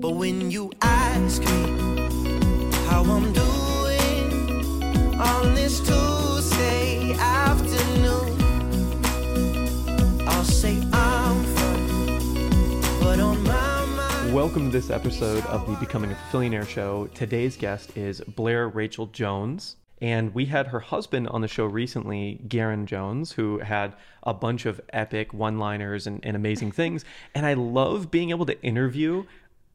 But when you ask me how I'm doing on this Tuesday afternoon, I'll say I'm fine. But on my mind, Welcome to this episode of the Becoming a Billionaire show. Today's guest is Blair Rachel Jones. And we had her husband on the show recently, Garen Jones, who had a bunch of epic one liners and, and amazing things. And I love being able to interview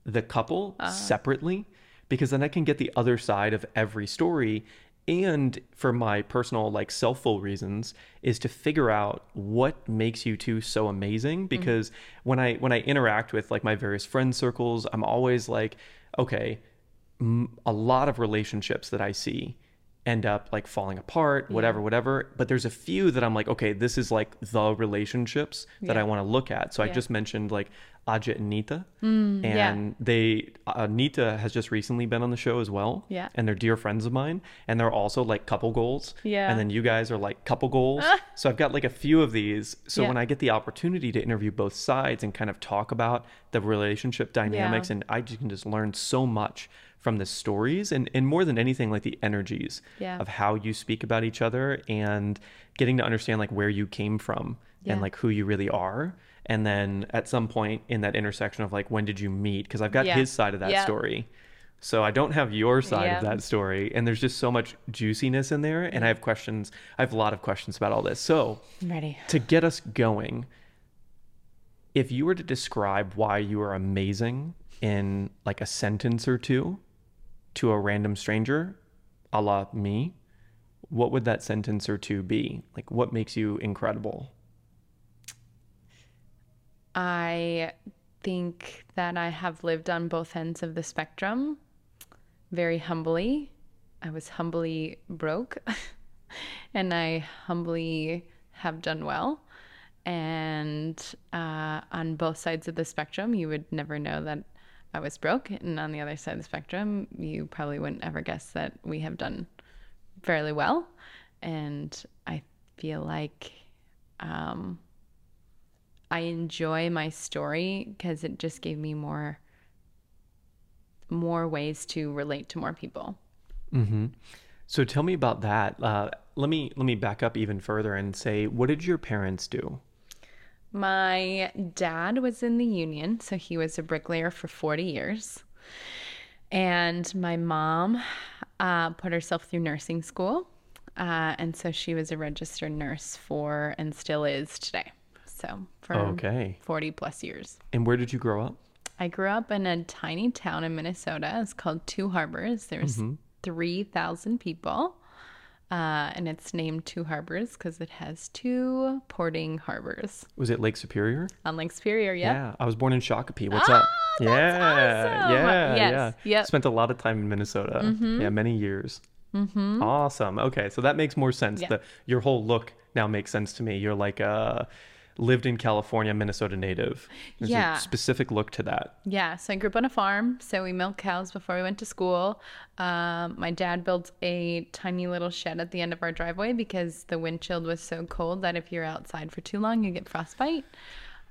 the couple ah. separately because then I can get the other side of every story. And for my personal, like, selfful reasons, is to figure out what makes you two so amazing. Mm. Because when I when I interact with like my various friend circles, I'm always like, okay, m- a lot of relationships that I see end up like falling apart, whatever, whatever. But there's a few that I'm like, okay, this is like the relationships that I want to look at. So I just mentioned like Ajit and Nita, yeah. and they uh, Nita has just recently been on the show as well. Yeah. and they're dear friends of mine, and they're also like couple goals. Yeah. and then you guys are like couple goals. so I've got like a few of these. So Yeah. when I get the opportunity to interview both sides and kind of talk about the relationship dynamics, Yeah. and I just can just learn so much from the stories and, and more than anything like the energies Yeah. of how you speak about each other and getting to understand like where you came from Yeah. and like who you really are and then at some point in that intersection of like when did you meet because i've got Yeah. his side of that Yeah. story so i don't have your side Yeah. of that story and there's just so much juiciness in there and i have questions i have a lot of questions about all this so I'm ready. to get us going if you were to describe why you are amazing in like a sentence or two to a random stranger a la me what would that sentence or two be like what makes you incredible I think that I have lived on both ends of the spectrum very humbly. I was humbly broke and I humbly have done well. And uh, on both sides of the spectrum, you would never know that I was broke. And on the other side of the spectrum, you probably wouldn't ever guess that we have done fairly well. And I feel like um, I enjoy my story because it just gave me more more ways to relate to more people. so tell me about that uh, let me let me back up even further and say what did your parents do My dad was in the union, so he was a bricklayer for 40 years. And my mom uh, put herself through nursing school. Uh, and so she was a registered nurse for, and still is today. So for okay 40 plus years. and where did you grow up I grew up in a tiny town in Minnesota. It's called Two Harbors. There's 3,000 people. Uh, and it's named Two Harbors because it has two porting harbors was it lake superior on Lake Superior. Yep. Yeah, I was born in Shakopee. What's Ah, up? yeah, awesome. yeah, Yes, yeah. yep. Spent a lot of time in Minnesota. Yeah, many years. Mm-hmm. Awesome. Okay, so that makes more sense. Yeah. The your whole look now makes sense to me. You're like a lived in California, Minnesota native. There's Yeah. a specific look to that. Yeah, so I grew up on a farm. So we milked cows before we went to school. Um, my dad built a tiny little shed at the end of our driveway because the windshield was so cold that if you're outside for too long, you get frostbite.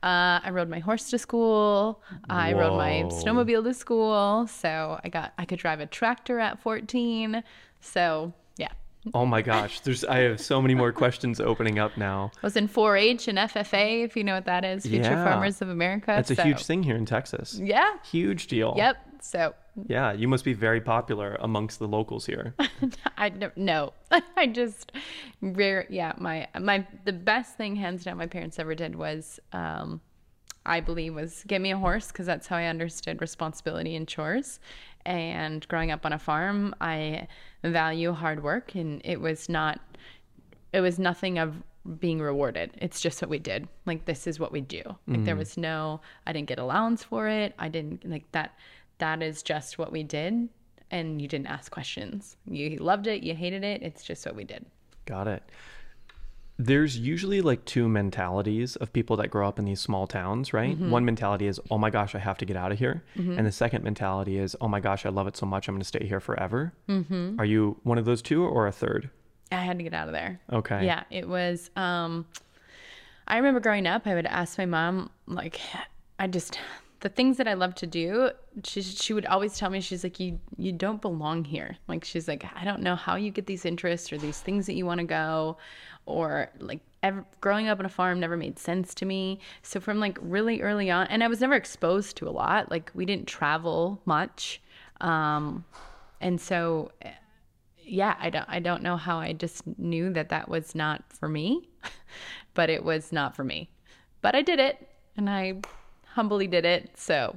Uh, I rode my horse to school. I rode my snowmobile to school. So I got I could drive a tractor at 14. So Oh my gosh, there's I have so many more questions opening up now. I was in 4-H and FFA, if you know what that is, Future Yeah. Farmers of America. That's a huge thing here in Texas. Yeah. Huge deal. Yep. So Yeah, you must be very popular amongst the locals here. I don't know. I just rare. Yeah, my my the best thing hands down my parents ever did was, um, I believe was get me a horse because that's how I understood responsibility and chores. And growing up on a farm, I value hard work, and it was not. It was nothing of being rewarded. It's just what we did. Like this is what we do. Like there mm. was no. I didn't get allowance for it. I didn't like that. That is just what we did and you didn't ask questions. You loved it, you hated it. It's just what we did. Got it. There's usually like two mentalities of people that grow up in these small towns, right? Mm-hmm. One mentality is, oh my gosh, I have to get out of here. And the second mentality is, oh my gosh, I love it so much, I'm going to stay here forever. Mm-hmm. Are you one of those two or a third? I had to get out of there. Okay. Yeah, it was. Um, I remember growing up, I would ask my mom, like, I just the things that I love to do, she she would always tell me she's like you you don't belong here. Like she's like I don't know how you get these interests or these things that you want to go, or like ever, growing up on a farm never made sense to me. So from like really early on, and I was never exposed to a lot. Like we didn't travel much, um, and so yeah, I don't I don't know how I just knew that that was not for me, but it was not for me. But I did it, and I humbly did it. So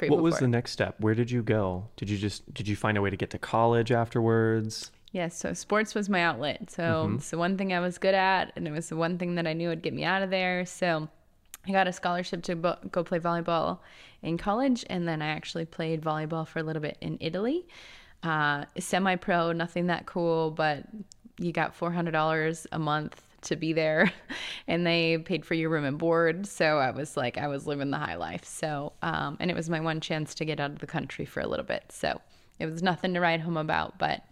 What was for the next step? Where did you go? Did you just did you find a way to get to college afterwards? Yes, so sports was my outlet. So Mm-hmm. it's the one thing I was good at, and it was the one thing that I knew would get me out of there. So I got a scholarship to bo- go play volleyball in college, and then I actually played volleyball for a little bit in Italy. Uh, Semi pro, nothing that cool, but you got $400 a month to be there, and they paid for your room and board. So I was like, I was living the high life. So, um, and it was my one chance to get out of the country for a little bit. So it was nothing to write home about, but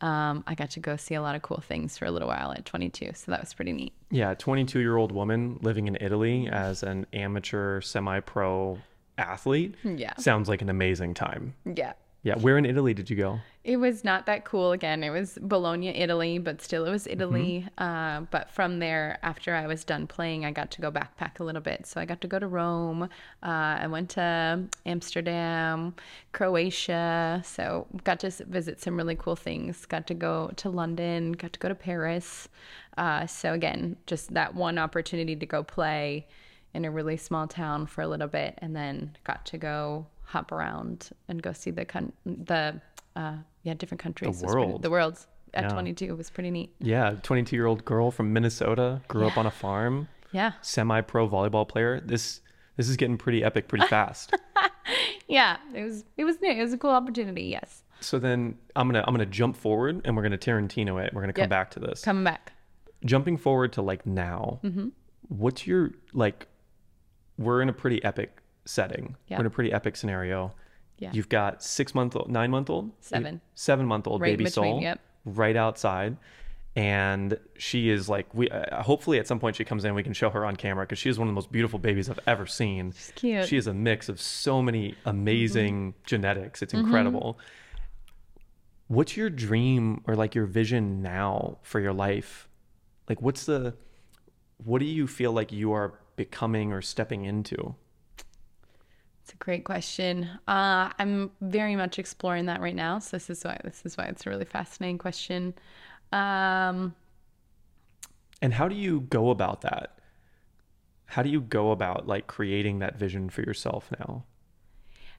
um, I got to go see a lot of cool things for a little while at 22. So that was pretty neat. Yeah, 22 year old woman living in Italy as an amateur semi pro athlete. Yeah. Sounds like an amazing time. Yeah. Yeah. Where in Italy did you go? It was not that cool. Again, it was Bologna, Italy, but still it was Italy. Uh, but from there, after I was done playing, I got to go backpack a little bit. So I got to go to Rome. Uh, I went to Amsterdam, Croatia. So got to visit some really cool things. Got to go to London. Got to go to Paris. Uh, so again, just that one opportunity to go play in a really small town for a little bit, and then got to go hop around and go see the con- the uh, yeah different countries. It was pretty- world. the worlds at Yeah. 22 was pretty neat. Yeah, 22 year old girl from Minnesota, grew up on a farm, Yeah, semi pro volleyball player. This this is getting pretty epic pretty fast. yeah, it was it was new. It was a cool opportunity. Yes, so then I'm gonna I'm gonna jump forward and we're gonna Tarantino it. We're gonna come Yep. back to this. coming back. Jumping forward to like now. Mm-hmm. What's your like? We're in a pretty epic setting. Yeah. We're in a pretty epic scenario. Yeah. You've got six month old, nine month old, Seven. seven month old Right baby between, soul, yep. right outside, and she is like we. Uh, hopefully, at some point she comes in, we can show her on camera because she is one of the most beautiful babies I've ever seen. She's cute. Mm-hmm. She is a mix of so many amazing genetics. It's incredible. What's your dream or like your vision now for your life? Like, what's the, what do you feel like you are becoming or stepping into? It's a great question. Uh, I'm very much exploring that right now. So this is why this is why it's a really fascinating question. Um, And how do you go about that? How do you go about like creating that vision for yourself now?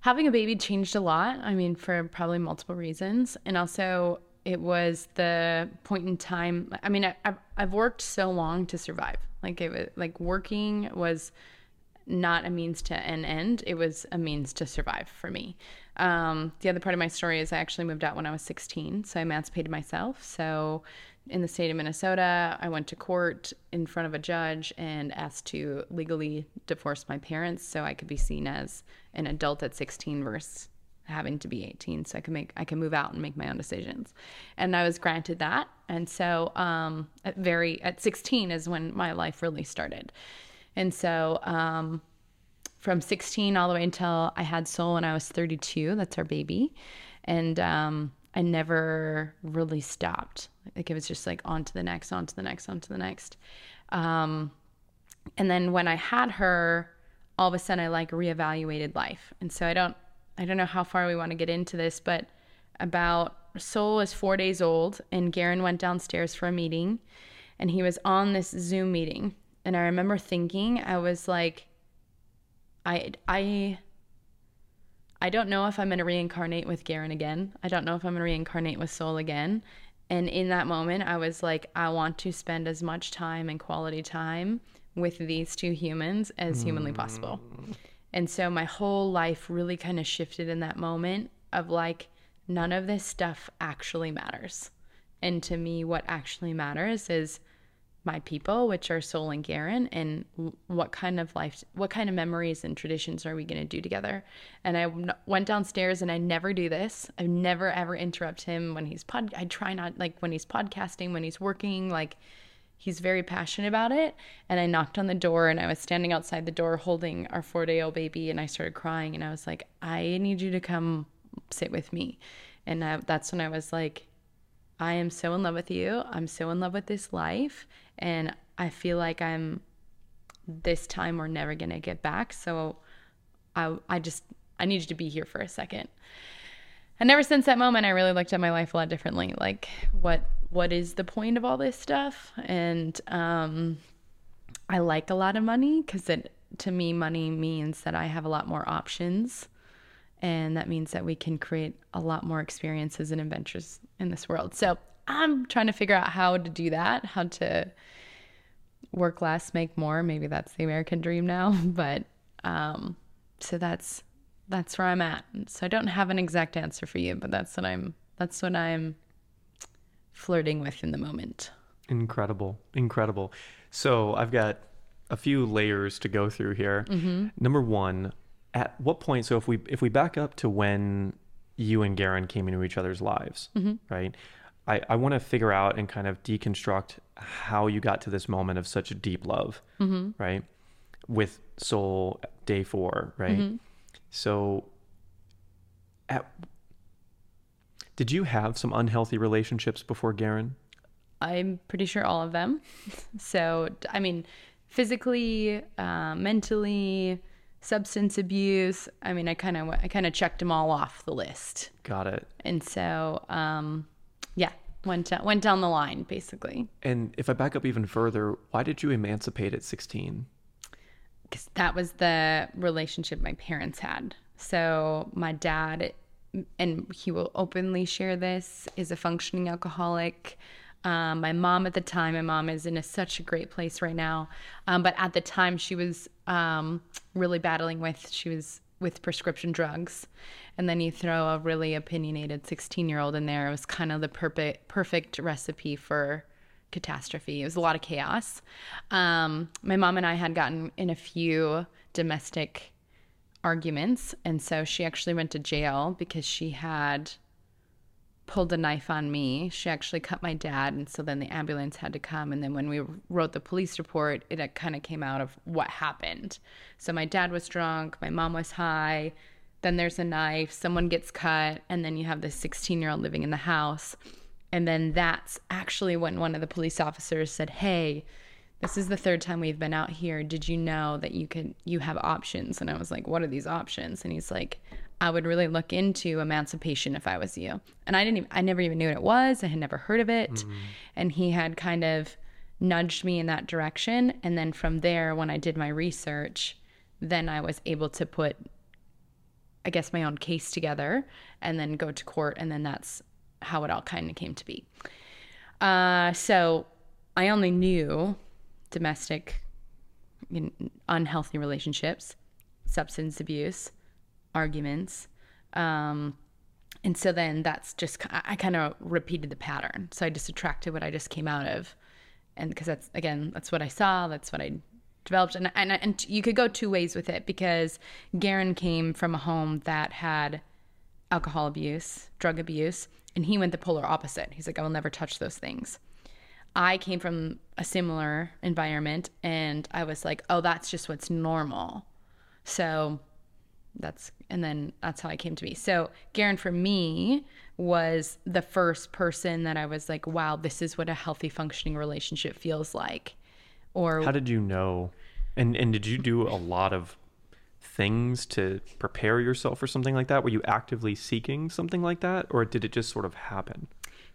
having a baby changed a lot. I mean, for probably multiple reasons, and also it was the point in time. I mean, I, I've I've worked so long to survive. Like it was like working was not a means to an end. It was a means to survive for me. Um, the other part of my story is I actually moved out when I was 16, so I emancipated myself. So in the state of Minnesota, I went to court in front of a judge and asked to legally divorce my parents so I could be seen as an adult at 16 versus having to be 18 so I can make I can move out and make my own decisions. And I was granted that. And so um at very at 16 is when my life really started. And so um from 16 all the way until I had Soul when I was 32. That's our baby. And um, I never really stopped. Like it was just like on to the next, on to the next, on to the next. Um, and then when I had her, all of a sudden I like reevaluated life. And so I don't, I don't know how far we want to get into this, but about Soul is four days old, and Garen went downstairs for a meeting, and he was on this Zoom meeting. And I remember thinking, I was like, I I I don't know if I'm going to reincarnate with Garen again. I don't know if I'm going to reincarnate with Soul again. And in that moment, I was like, I want to spend as much time and quality time with these two humans as humanly hmm. possible. And so my whole life really kind of shifted in that moment of like, none of this stuff actually matters. And to me, what actually matters is my people, which are Soul and Garen, and what kind of life, what kind of memories and traditions are we going to do together? And I went downstairs, and I never do this. I never ever interrupt him when he's pod. I try not like when he's podcasting, when he's working. Like he's very passionate about it. And I knocked on the door and I was standing outside the door holding our four day old baby and I started crying and I was like, I need you to come sit with me. And I, that's when I was like, I am so in love with you. I'm so in love with this life. And I feel like I'm this time we're never going to get back. So I, I just, I need you to be here for a second. And ever since that moment, I really looked at my life a lot differently. Like, what, what is the point of all this stuff? And um, I like a lot of money because it, to me, money means that I have a lot more options. And that means that we can create a lot more experiences and adventures in this world. So I'm trying to figure out how to do that, how to work less, make more. Maybe that's the American dream now. But um, so that's that's where I'm at. So I don't have an exact answer for you, but that's what I'm that's what I'm flirting with in the moment. Incredible. Incredible. So I've got a few layers to go through here. Number one, at what point so if we if we back up to when you and Garen came into each other's lives, mm-hmm. right? I, I want to figure out and kind of deconstruct how you got to this moment of such a deep love, mm-hmm. right? With Soul Day Four, right? Mm-hmm. So, at, did you have some unhealthy relationships before Garen? I'm pretty sure all of them. So, I mean, physically, uh, mentally, substance abuse. I mean, I kind of I kind of checked them all off the list. Got it. And so, um, yeah, went down, went down the line basically. And if I back up even further, why did you emancipate at 16? because that was the relationship my parents had. So my dad, and he will openly share this, is a functioning alcoholic. Um, my mom at the time, my mom is in a, such a great place right now, um, but at the time she was um, really battling with she was with prescription drugs, and then you throw a really opinionated sixteen year old in there. It was kind of the perfect perfect recipe for catastrophe. It was a lot of chaos. Um, my mom and I had gotten in a few domestic arguments, and so she actually went to jail because she had pulled a knife on me. She actually cut my dad, and so then the ambulance had to come. And then when we wrote the police report, it kind of came out of what happened. So my dad was drunk, my mom was high. Then there's a knife, someone gets cut, and then you have this 16 year old living in the house. And then that's actually when one of the police officers said, Hey, this is the third time we've been out here. Did you know that you could you have options? And I was like, What are these options? And he's like, I would really look into emancipation if I was you. And I didn't even, I never even knew what it was. I had never heard of it. And he had kind of nudged me in that direction. And then from there, when I did my research, then I was able to put I guess my own case together and then go to court and then that's how it all kind of came to be. Uh, so I only knew domestic you know, unhealthy relationships, substance abuse, arguments. Um, and so then that's just, I, kind of repeated the pattern. So I just attracted what I just came out of. And because that's, again, that's what I saw, that's what I developed. And, and, and you could go two ways with it because Garen came from a home that had alcohol abuse, drug abuse, and he went the polar opposite. He's like, I will never touch those things. I came from a similar environment and I was like, oh, that's just what's normal. So that's, and then that's how I came to be. So Garen for me was the first person that I was like, wow, this is what a healthy functioning relationship feels like. Or How did you know? And and did you do a lot of things to prepare yourself for something like that? Were you actively seeking something like that or did it just sort of happen?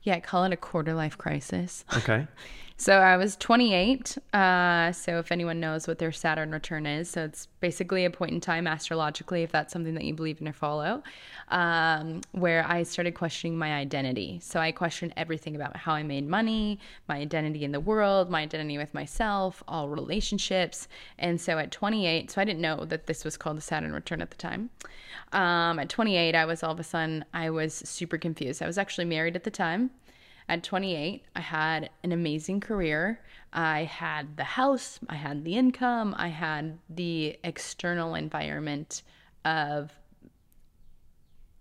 yeah, I call it a quarter life crisis. Okay. So I was 28. Uh, so if anyone knows what their Saturn return is, so it's basically a point in time astrologically, if that's something that you believe in or follow, um, where I started questioning my identity. So I questioned everything about how I made money, my identity in the world, my identity with myself, all relationships. And so at 28, so I didn't know that this was called the Saturn return at the time. Um, at 28, I was all of a sudden, I was super confused. I was actually married at the time. At 28, I had an amazing career. I had the house, I had the income, I had the external environment of,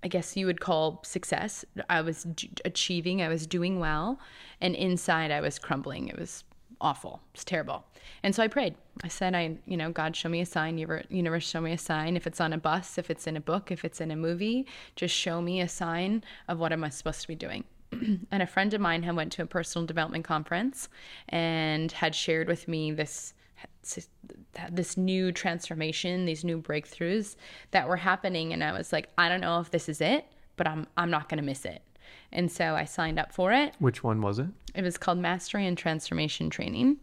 I guess you would call success. I was achieving, I was doing well, and inside I was crumbling. It was awful. It's terrible. And so I prayed. I said, I, you know, God, show me a sign. Universe, show me a sign. If it's on a bus, if it's in a book, if it's in a movie, just show me a sign of what am I supposed to be doing. and a friend of mine had went to a personal development conference and had shared with me this this new transformation, these new breakthroughs that were happening and I was like, I don't know if this is it, but I'm I'm not going to miss it. And so I signed up for it. Which one was it? It was called Mastery and Transformation Training,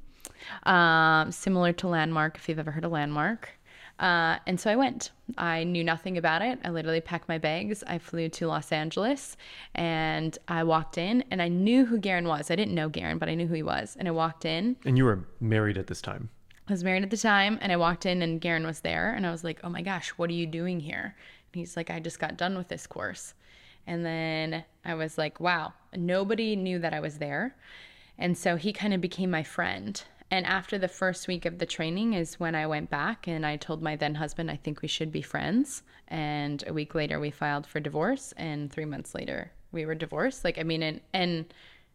um, similar to Landmark, if you've ever heard of Landmark. Uh, and so I went. I knew nothing about it. I literally packed my bags. I flew to Los Angeles and I walked in and I knew who Garen was. I didn't know Garen, but I knew who he was. And I walked in. And you were married at this time? I was married at the time and I walked in and Garen was there. And I was like, oh my gosh, what are you doing here? And he's like, I just got done with this course. And then I was like, wow, nobody knew that I was there. And so he kind of became my friend. And after the first week of the training is when I went back and I told my then husband, I think we should be friends. And a week later, we filed for divorce. And three months later, we were divorced. Like, I mean, and, and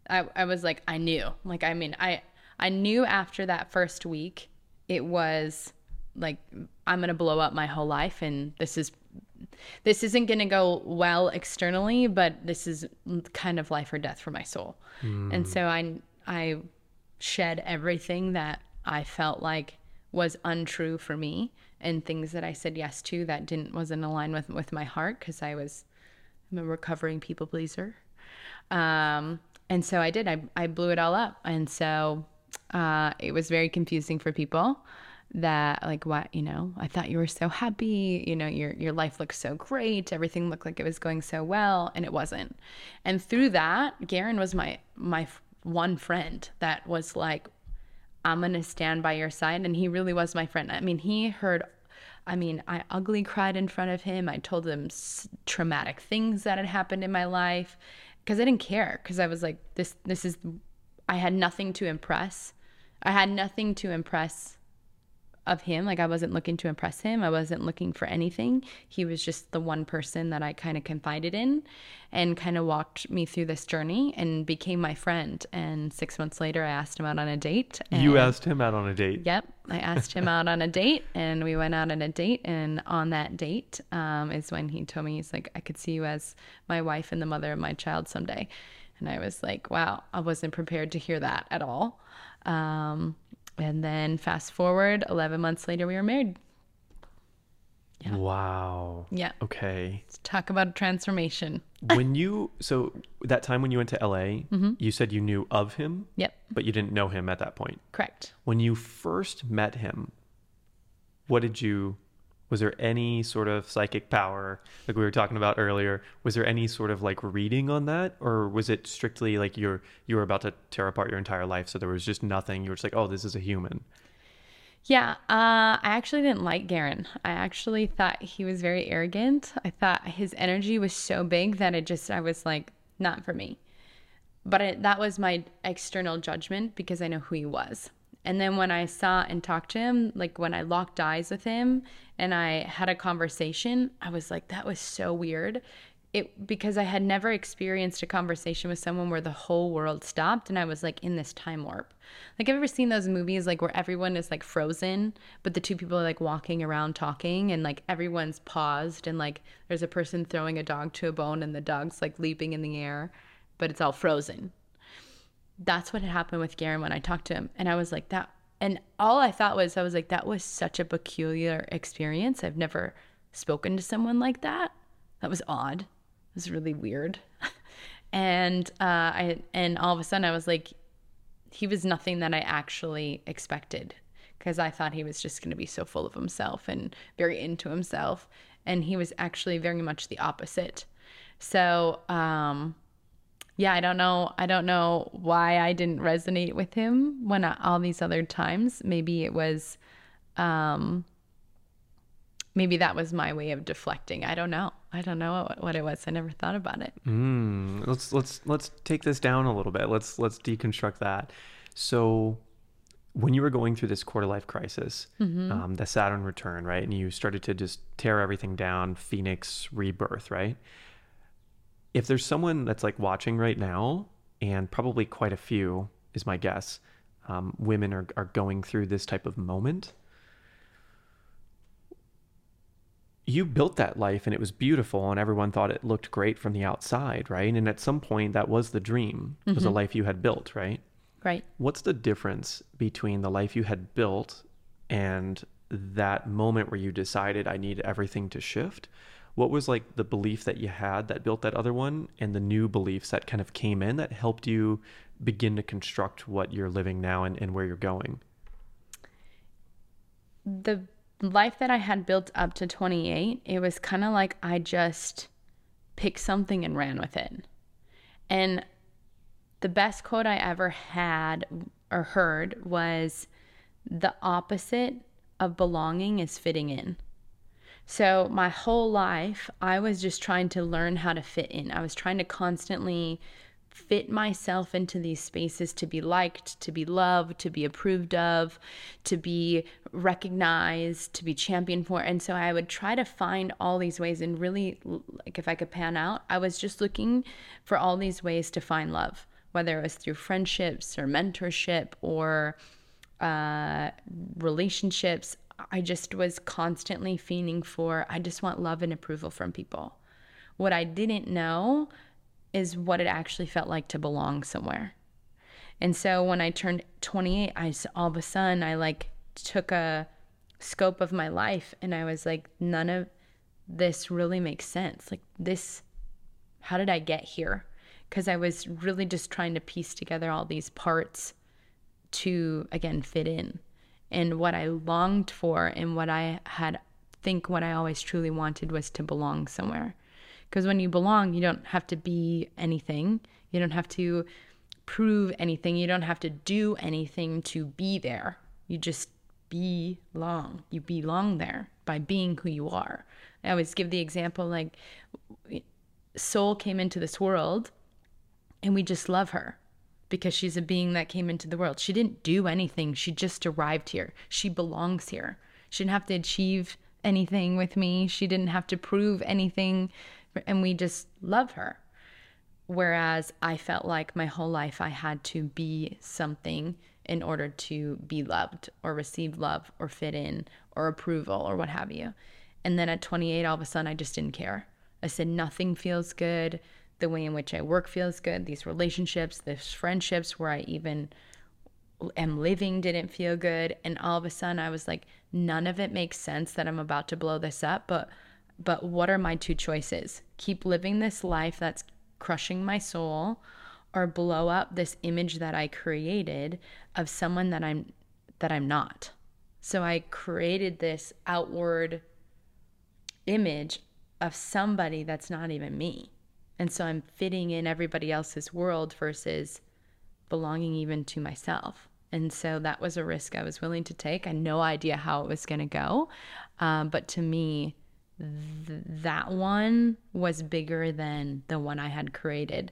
I, I was like, I knew. Like, I mean, I, I knew after that first week, it was like, I'm going to blow up my whole life. And this is this isn't going to go well externally, but this is kind of life or death for my soul. Mm. And so I I shed everything that I felt like was untrue for me and things that I said yes to that didn't wasn't aligned with with my heart because I was I'm a recovering people pleaser. Um, and so I did. I I blew it all up, and so uh, it was very confusing for people that like what you know i thought you were so happy. You know your your life looked so great. Everything looked like it was going so well. And it wasn't. And through that garen was my my one friend that was like i'm gonna stand by your side and he really was my friend. I mean he heard i mean i ugly cried in front of him. I told him traumatic things that had happened in my life because i didn't care because i was like this this is i had nothing to impress. I had nothing to impress of him. Like I wasn't looking to impress him. I wasn't looking for anything. He was just the one person that I kind of confided in and kind of walked me through this journey and became my friend. And six months later, I asked him out on a date. you asked him out on a date? Yep. I asked him out on a date and we went out on a date. And on that date um, is when he told me, he's like, I could see you as my wife and the mother of my child someday. And I was like, wow, I wasn't prepared to hear that at all. Um, and then fast forward 11 months later, we were married. Yeah. Wow. Yeah. Okay. Let's talk about a transformation. when you, so that time when you went to LA, mm-hmm. you said you knew of him. Yep. But you didn't know him at that point. Correct. When you first met him, what did you was there any sort of psychic power like we were talking about earlier was there any sort of like reading on that? Or was it strictly like you're you were about to tear apart your entire life so there was just nothing you were just like oh this is a human yeah uh, i actually didn't like garen. I actually thought he was very arrogant. I thought his energy was so big that it just i was like not for me. But it, that was my external judgment because i know who he was and then when I saw and talked to him, like when I locked eyes with him and I had a conversation, I was like, that was so weird. It because I had never experienced a conversation with someone where the whole world stopped and I was like in this time warp. Like I've ever seen those movies like where everyone is like frozen, but the two people are like walking around talking and like everyone's paused and like there's a person throwing a dog to a bone and the dog's like leaping in the air, but it's all frozen that's what had happened with Garen when I talked to him. And I was like, that. And all I thought was, I was like, that was such a peculiar experience. I've never spoken to someone like that. That was odd. It was really weird. and uh, I and all of a sudden I was like, he was nothing that I actually expected because I thought he was just going to be so full of himself and very into himself, and he was actually very much the opposite. So um, yeah, I don't know. I don't know why I didn't resonate with him when I, all these other times. Maybe it was, um, maybe that was my way of deflecting. I don't know. I don't know what, what it was. I never thought about it. Mm, let's let's let's take this down a little bit. Let's let's deconstruct that. So, when you were going through this quarter life crisis, mm-hmm. um, the Saturn return, right, and you started to just tear everything down, Phoenix rebirth, right? If there's someone that's like watching right now, and probably quite a few is my guess, um, women are, are going through this type of moment. You built that life and it was beautiful, and everyone thought it looked great from the outside, right? And at some point, that was the dream, was the life you had built, right? Right. What's the difference between the life you had built and that moment where you decided I need everything to shift? What was like the belief that you had that built that other one and the new beliefs that kind of came in that helped you begin to construct what you're living now and, and where you're going? the life that I had built up to 28, it was kind of like I just picked something and ran with it. And the best quote I ever had or heard was the opposite of belonging is fitting in. So, my whole life, I was just trying to learn how to fit in. I was trying to constantly fit myself into these spaces to be liked, to be loved, to be approved of, to be recognized, to be championed for. And so I would try to find all these ways and really like if I could pan out, I was just looking for all these ways to find love, whether it was through friendships or mentorship or uh, relationships. I just was constantly fiending for, I just want love and approval from people. What I didn't know is what it actually felt like to belong somewhere. And so when I turned 28, I all of a sudden I like took a scope of my life and I was like none of this really makes sense. Like this how did I get here? Cuz I was really just trying to piece together all these parts to again fit in. And what I longed for and what I had think what I always truly wanted was to belong somewhere. Because when you belong, you don't have to be anything. You don't have to prove anything. You don't have to do anything to be there. You just belong. You belong there by being who you are. I always give the example like Soul came into this world and we just love her because she's a being that came into the world. She didn't do anything. She just arrived here. She belongs here. She didn't have to achieve anything with me. She didn't have to prove anything and we just love her. Whereas I felt like my whole life I had to be something in order to be loved or receive love or fit in or approval or what have you. And then at 28, all of a sudden, I just didn't care. I said, nothing feels good. The way in which I work feels good. These relationships, these friendships where I even am living didn't feel good. And all of a sudden, I was like, none of it makes sense that I'm about to blow this up. But but what are my two choices? Keep living this life that's crushing my soul or blow up this image that I created of someone that I'm that I'm not. So I created this outward image of somebody that's not even me. And so I'm fitting in everybody else's world versus belonging even to myself. And so that was a risk I was willing to take. I had no idea how it was going to go. Um, but to me, th- that one was bigger than the one I had created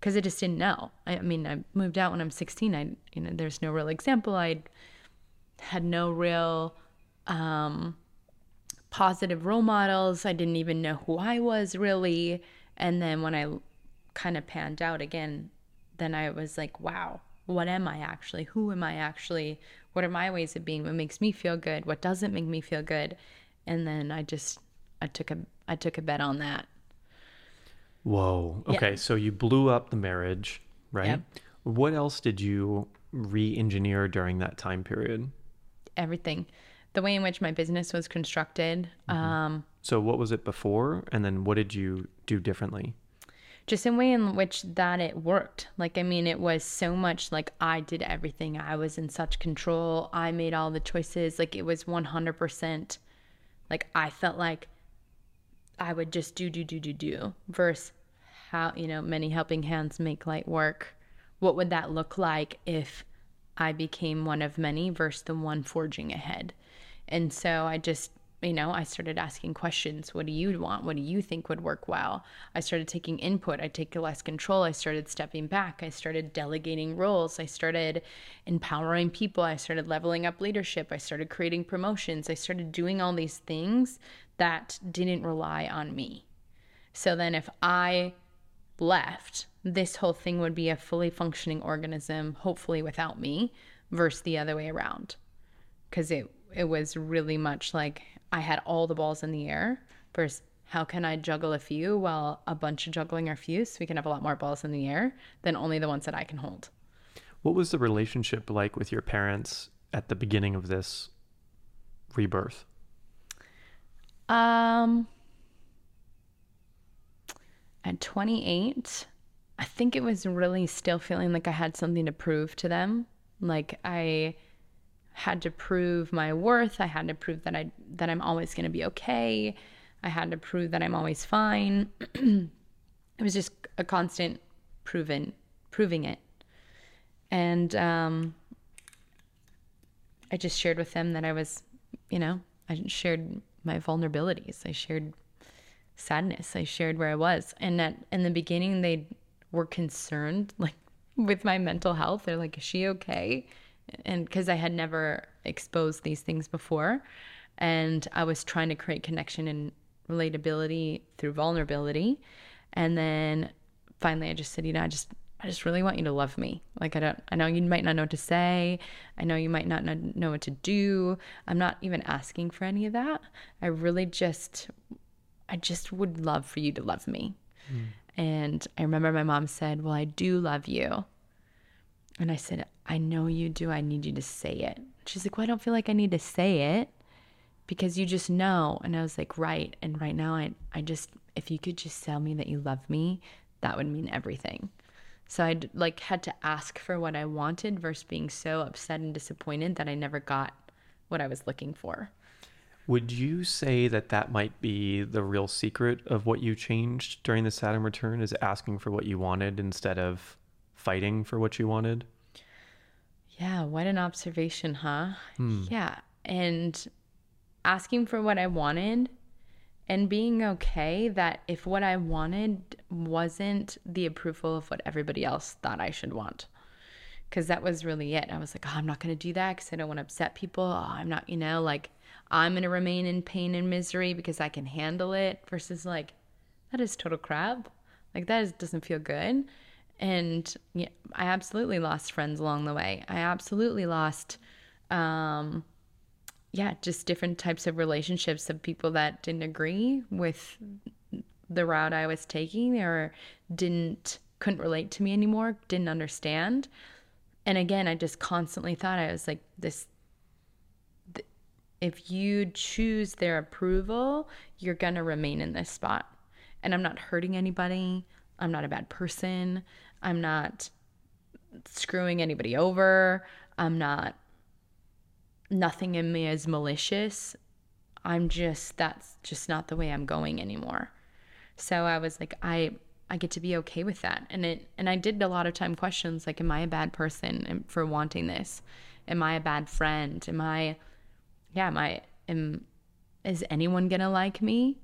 because I just didn't know. I, I, mean, I moved out when I'm 16. I, you know, there's no real example. I had no real um, positive role models. I didn't even know who I was really. And then when I kind of panned out again, then I was like, wow, what am I actually? Who am I actually? What are my ways of being? What makes me feel good? What doesn't make me feel good? And then I just I took a I took a bet on that. Whoa. Okay, yeah. so you blew up the marriage, right? Yep. What else did you re-engineer during that time period? Everything. The way in which my business was constructed. Mm-hmm. Um, so what was it before and then what did you do differently? Just in way in which that it worked. Like I mean it was so much like I did everything. I was in such control. I made all the choices. Like it was 100% like I felt like I would just do, do, do, do, do, versus how, you know, many helping hands make light work. What would that look like if I became one of many versus the one forging ahead? And so I just, you know, I started asking questions. What do you want? What do you think would work well? I started taking input. I take less control. I started stepping back. I started delegating roles. I started empowering people. I started leveling up leadership. I started creating promotions. I started doing all these things that didn't rely on me. So then if I left, this whole thing would be a fully functioning organism, hopefully without me, versus the other way around. Cuz it it was really much like I had all the balls in the air versus how can I juggle a few while a bunch of juggling are few so we can have a lot more balls in the air than only the ones that I can hold. What was the relationship like with your parents at the beginning of this rebirth? Um at 28, I think it was really still feeling like I had something to prove to them. Like I had to prove my worth. I had to prove that I that I'm always going to be okay. I had to prove that I'm always fine. it was just a constant proven proving it. And um I just shared with them that I was, you know, I shared my vulnerabilities. I shared sadness. I shared where I was. And at in the beginning they were concerned like with my mental health. They're like, "Is she okay?" And cuz I had never exposed these things before, and I was trying to create connection and relatability through vulnerability. And then finally I just said, "You know, I just I just really want you to love me. Like I don't I know you might not know what to say. I know you might not know what to do. I'm not even asking for any of that. I really just I just would love for you to love me. Mm. And I remember my mom said, Well, I do love you. And I said, I know you do. I need you to say it. She's like, Well, I don't feel like I need to say it because you just know. And I was like, Right. And right now, I, I just, if you could just tell me that you love me, that would mean everything. So I like had to ask for what I wanted versus being so upset and disappointed that I never got what I was looking for. Would you say that that might be the real secret of what you changed during the Saturn return is asking for what you wanted instead of fighting for what you wanted? Yeah, what an observation, huh? Hmm. Yeah. And asking for what I wanted and being okay that if what I wanted wasn't the approval of what everybody else thought I should want. Because that was really it. I was like, oh, I'm not going to do that because I don't want to upset people. Oh, I'm not, you know, like I'm going to remain in pain and misery because I can handle it versus like, that is total crap. Like, that is, doesn't feel good. And yeah, I absolutely lost friends along the way. I absolutely lost, um, yeah, just different types of relationships of people that didn't agree with the route I was taking or didn't couldn't relate to me anymore, didn't understand. And again, I just constantly thought I was like this if you choose their approval, you're going to remain in this spot. And I'm not hurting anybody. I'm not a bad person. I'm not screwing anybody over. I'm not, nothing in me is malicious. I'm just, that's just not the way I'm going anymore. So I was like, I, I get to be okay with that. And it, and I did a lot of time questions like, am I a bad person um, for wanting this? Am I a bad friend? Am I, yeah, am I, am is anyone gonna like me?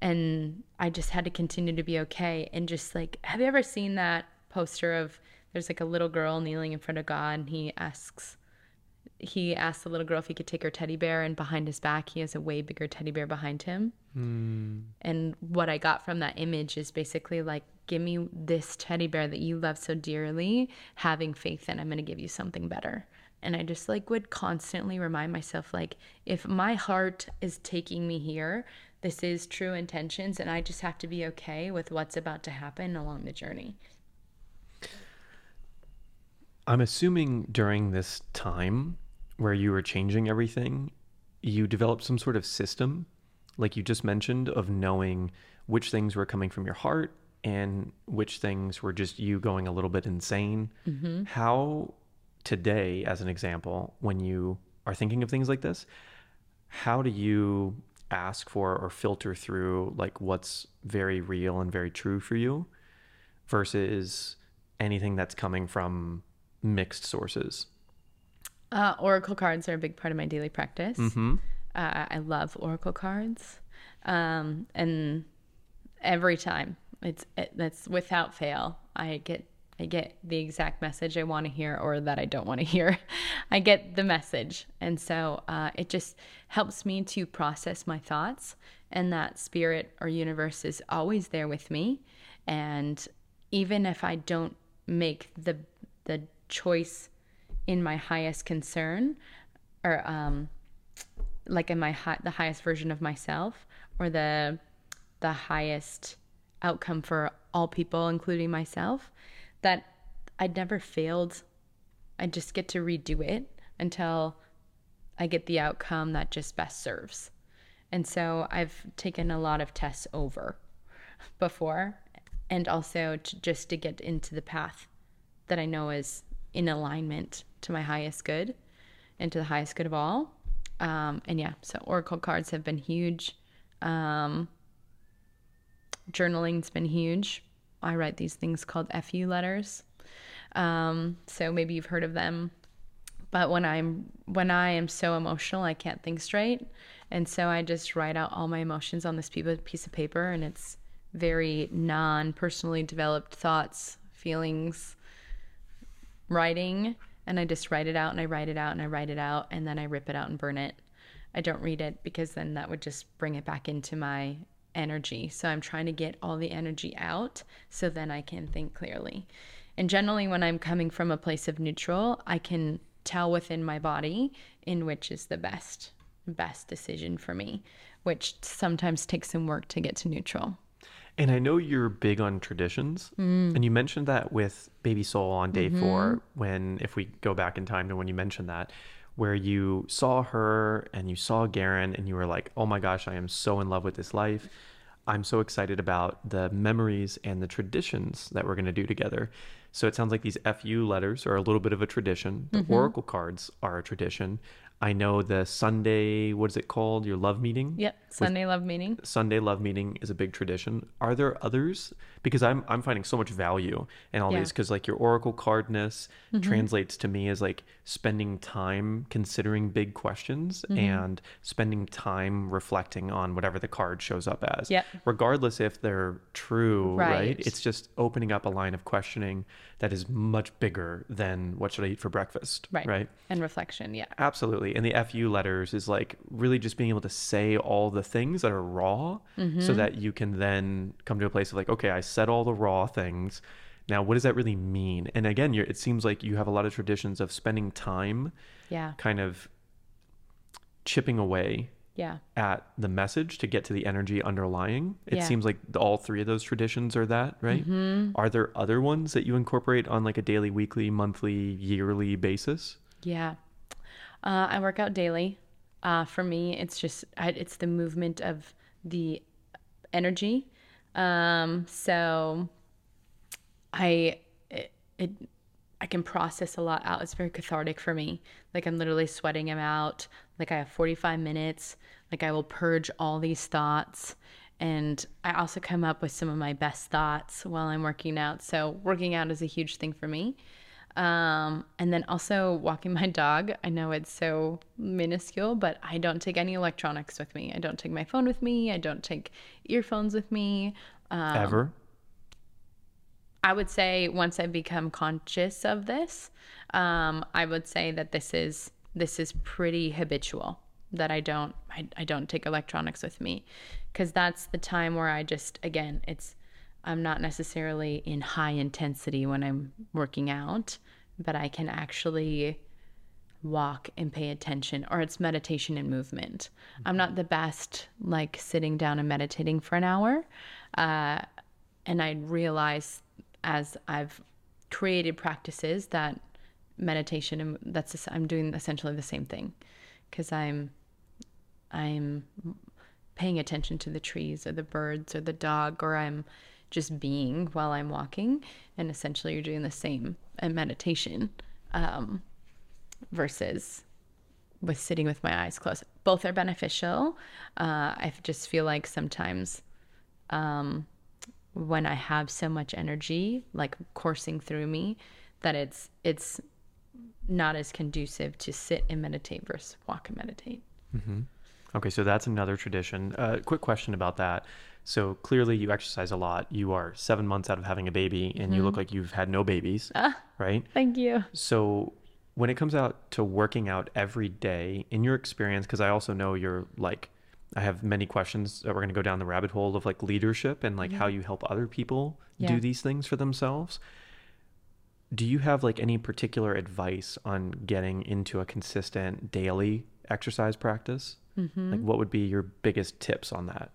And I just had to continue to be okay. And just like, have you ever seen that poster of there's like a little girl kneeling in front of God and he asks he asked the little girl if he could take her teddy bear and behind his back he has a way bigger teddy bear behind him. Mm. And what I got from that image is basically like give me this teddy bear that you love so dearly, having faith that I'm going to give you something better and i just like would constantly remind myself like if my heart is taking me here this is true intentions and i just have to be okay with what's about to happen along the journey i'm assuming during this time where you were changing everything you developed some sort of system like you just mentioned of knowing which things were coming from your heart and which things were just you going a little bit insane mm-hmm. how today, as an example, when you are thinking of things like this, how do you ask for or filter through like what's very real and very true for you versus anything that's coming from mixed sources? Uh, oracle cards are a big part of my daily practice. Mm-hmm. Uh, I love oracle cards, um, and every time it's it, that's without fail. I get I get the exact message I want to hear or that I don't want to hear. I get the message. And so uh, it just helps me to process my thoughts, and that spirit or universe is always there with me. And even if I don't make the, the choice in my highest concern or um like in my high, the highest version of myself or the the highest outcome for all people including myself that I'd never failed I just get to redo it until I get the outcome that just best serves. And so I've taken a lot of tests over before and also to, just to get into the path that I know is in alignment to my highest good and to the highest good of all. Um, and yeah, so Oracle cards have been huge. Um, journaling's been huge. I write these things called FU letters. Um, so maybe you've heard of them. But when I'm when I am so emotional, I can't think straight, and so I just write out all my emotions on this piece of paper, and it's very non-personally developed thoughts, feelings, writing, and I just write it out and I write it out and I write it out and then I rip it out and burn it. I don't read it because then that would just bring it back into my energy. So I'm trying to get all the energy out so then I can think clearly. And generally, when I'm coming from a place of neutral, I can tell within my body in which is the best best decision for me, which sometimes takes some work to get to neutral. And I know you're big on traditions. Mm. And you mentioned that with Baby Soul on day mm-hmm. four, when, if we go back in time to when you mentioned that, where you saw her and you saw Garen and you were like, oh my gosh, I am so in love with this life. I'm so excited about the memories and the traditions that we're going to do together. So it sounds like these FU letters are a little bit of a tradition. The mm-hmm. Oracle cards are a tradition. I know the Sunday, what is it called? Your love meeting? Yep, Sunday love meeting. Sunday love meeting is a big tradition. Are there others? Because I'm I'm finding so much value in all yeah. these because like your oracle cardness mm-hmm. translates to me as like spending time considering big questions mm-hmm. and spending time reflecting on whatever the card shows up as. Yeah. Regardless if they're true, right. right? It's just opening up a line of questioning that is much bigger than what should I eat for breakfast. Right. Right. And reflection. Yeah. Absolutely. And the FU letters is like really just being able to say all the things that are raw mm-hmm. so that you can then come to a place of like, okay, I said all the raw things. Now, what does that really mean? And again, it seems like you have a lot of traditions of spending time, yeah, kind of chipping away yeah. at the message to get to the energy underlying. It yeah. seems like all three of those traditions are that, right? Mm-hmm. Are there other ones that you incorporate on like a daily, weekly, monthly, yearly basis? Yeah. Uh, I work out daily. Uh, for me, it's just, I, it's the movement of the energy. Um, so I, it, it I can process a lot out. It's very cathartic for me. Like I'm literally sweating them out. Like I have 45 minutes. Like I will purge all these thoughts. And I also come up with some of my best thoughts while I'm working out. So working out is a huge thing for me. Um, and then also walking my dog. I know it's so minuscule, but I don't take any electronics with me. I don't take my phone with me. I don't take earphones with me. Um, Ever? I would say once I become conscious of this, um, I would say that this is this is pretty habitual that I don't I, I don't take electronics with me because that's the time where I just again it's I'm not necessarily in high intensity when I'm working out, but I can actually walk and pay attention or it's meditation and movement. I'm not the best like sitting down and meditating for an hour. Uh, and I realize as I've created practices that meditation and that's I'm doing essentially the same thing because I'm I'm paying attention to the trees or the birds or the dog or I'm just being while I'm walking and essentially you're doing the same in meditation um, versus with sitting with my eyes closed. Both are beneficial. Uh, I just feel like sometimes um, when I have so much energy like coursing through me that it's it's not as conducive to sit and meditate versus walk and meditate. Mm-hmm. Okay, so that's another tradition. Uh, quick question about that. So clearly, you exercise a lot. You are seven months out of having a baby, and mm-hmm. you look like you've had no babies, ah, right? Thank you. So when it comes out to working out every day, in your experience, because I also know you're like I have many questions that we're going to go down the rabbit hole of like leadership and like mm-hmm. how you help other people yeah. do these things for themselves. Do you have like any particular advice on getting into a consistent daily exercise practice? Mm-hmm. Like, what would be your biggest tips on that?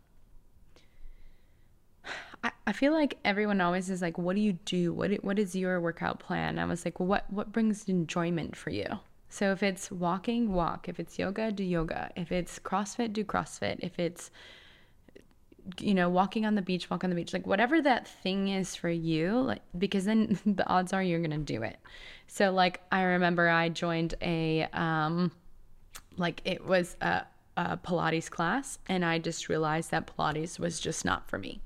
I, I feel like everyone always is like, what do you do? What, what is your workout plan? I was like, well, what, what brings enjoyment for you? So if it's walking, walk. If it's yoga, do yoga. If it's CrossFit, do CrossFit. If it's, you know, walking on the beach, walk on the beach. Like whatever that thing is for you, like because then the odds are you're gonna do it. So like I remember I joined a um like it was a, a Pilates class and I just realized that Pilates was just not for me.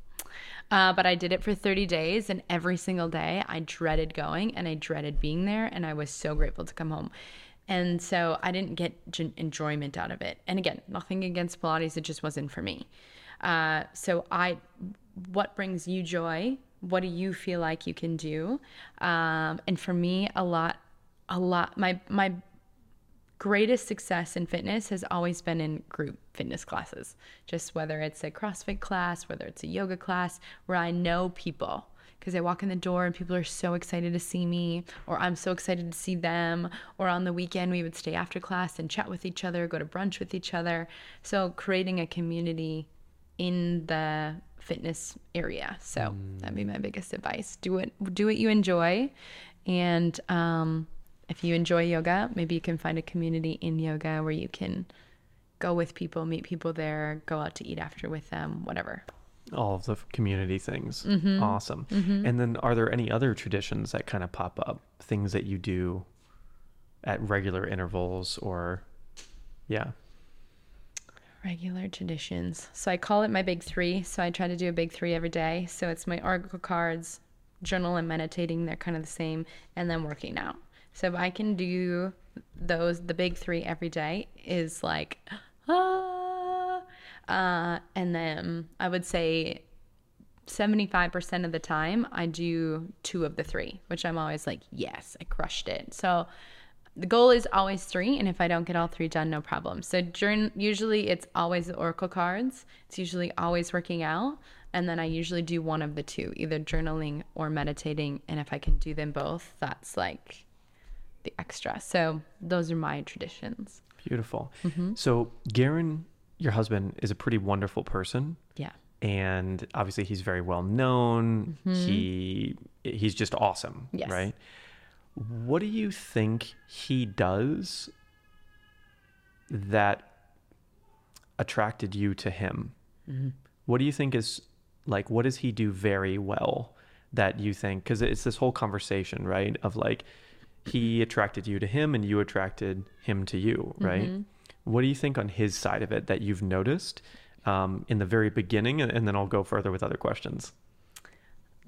Uh, but I did it for 30 days, and every single day I dreaded going and I dreaded being there, and I was so grateful to come home. And so I didn't get enjoyment out of it. And again, nothing against Pilates, it just wasn't for me. Uh, so I, what brings you joy? What do you feel like you can do? Um, and for me, a lot, a lot. My my greatest success in fitness has always been in group fitness classes. Just whether it's a CrossFit class, whether it's a yoga class, where I know people because I walk in the door and people are so excited to see me, or I'm so excited to see them, or on the weekend we would stay after class and chat with each other, go to brunch with each other. So creating a community in the fitness area. So that'd be my biggest advice. Do it do what you enjoy and um if you enjoy yoga, maybe you can find a community in yoga where you can go with people, meet people there, go out to eat after with them, whatever. All of the community things. Mm-hmm. Awesome. And then, are there any other traditions that kind of pop up? Things that you do at regular intervals, or yeah. Regular traditions. So I call it my big three. So I try to do a big three every day. So it's my oracle cards, journal, and meditating. They're kind of the same. And then working out. So if I can do those, the big three every day is like, ah. Uh, and then I would say 75% of the time I do two of the three, which I'm always like, yes, I crushed it. So the goal is always three, and if I don't get all three done, no problem. So during usually it's always the oracle cards. It's usually always working out, and then I usually do one of the two, either journaling or meditating. And if I can do them both, that's like the extra. So those are my traditions. Beautiful. Mm-hmm. So, Garen, your husband, is a pretty wonderful person. Yeah. and obviously he's very well known. He he's just awesome, Mm-hmm. Yes. right? What do you think he does that attracted you to him? Mm-hmm. What do you think is like what does he do very well that you think cuz it's this whole conversation, right? Of like he attracted you to him and you attracted him to you, right? Mm-hmm. What do you think on his side of it that you've noticed um, in the very beginning? And, and then I'll go further with other questions.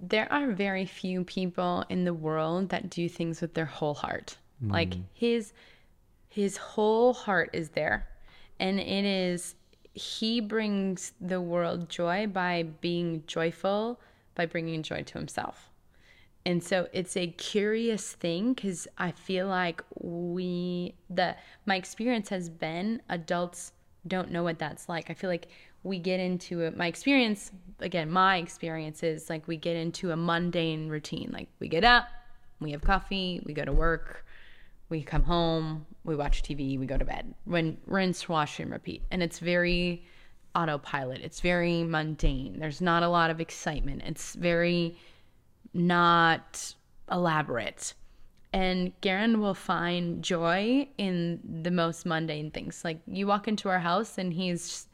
There are very few people in the world that do things with their whole heart. Like mm-hmm. his his whole heart is there. And it is he brings the world joy by being joyful, by bringing joy to himself. And so it's a curious thing cuz I feel like we the my experience has been adults don't know what that's like. I feel like we get into it. My experience, again, my experience is like we get into a mundane routine. Like we get up, we have coffee, we go to work, we come home, we watch TV, we go to bed. When rinse, wash, and repeat. And it's very autopilot. It's very mundane. There's not a lot of excitement. It's very not elaborate. And Garen will find joy in the most mundane things. Like you walk into our house and he's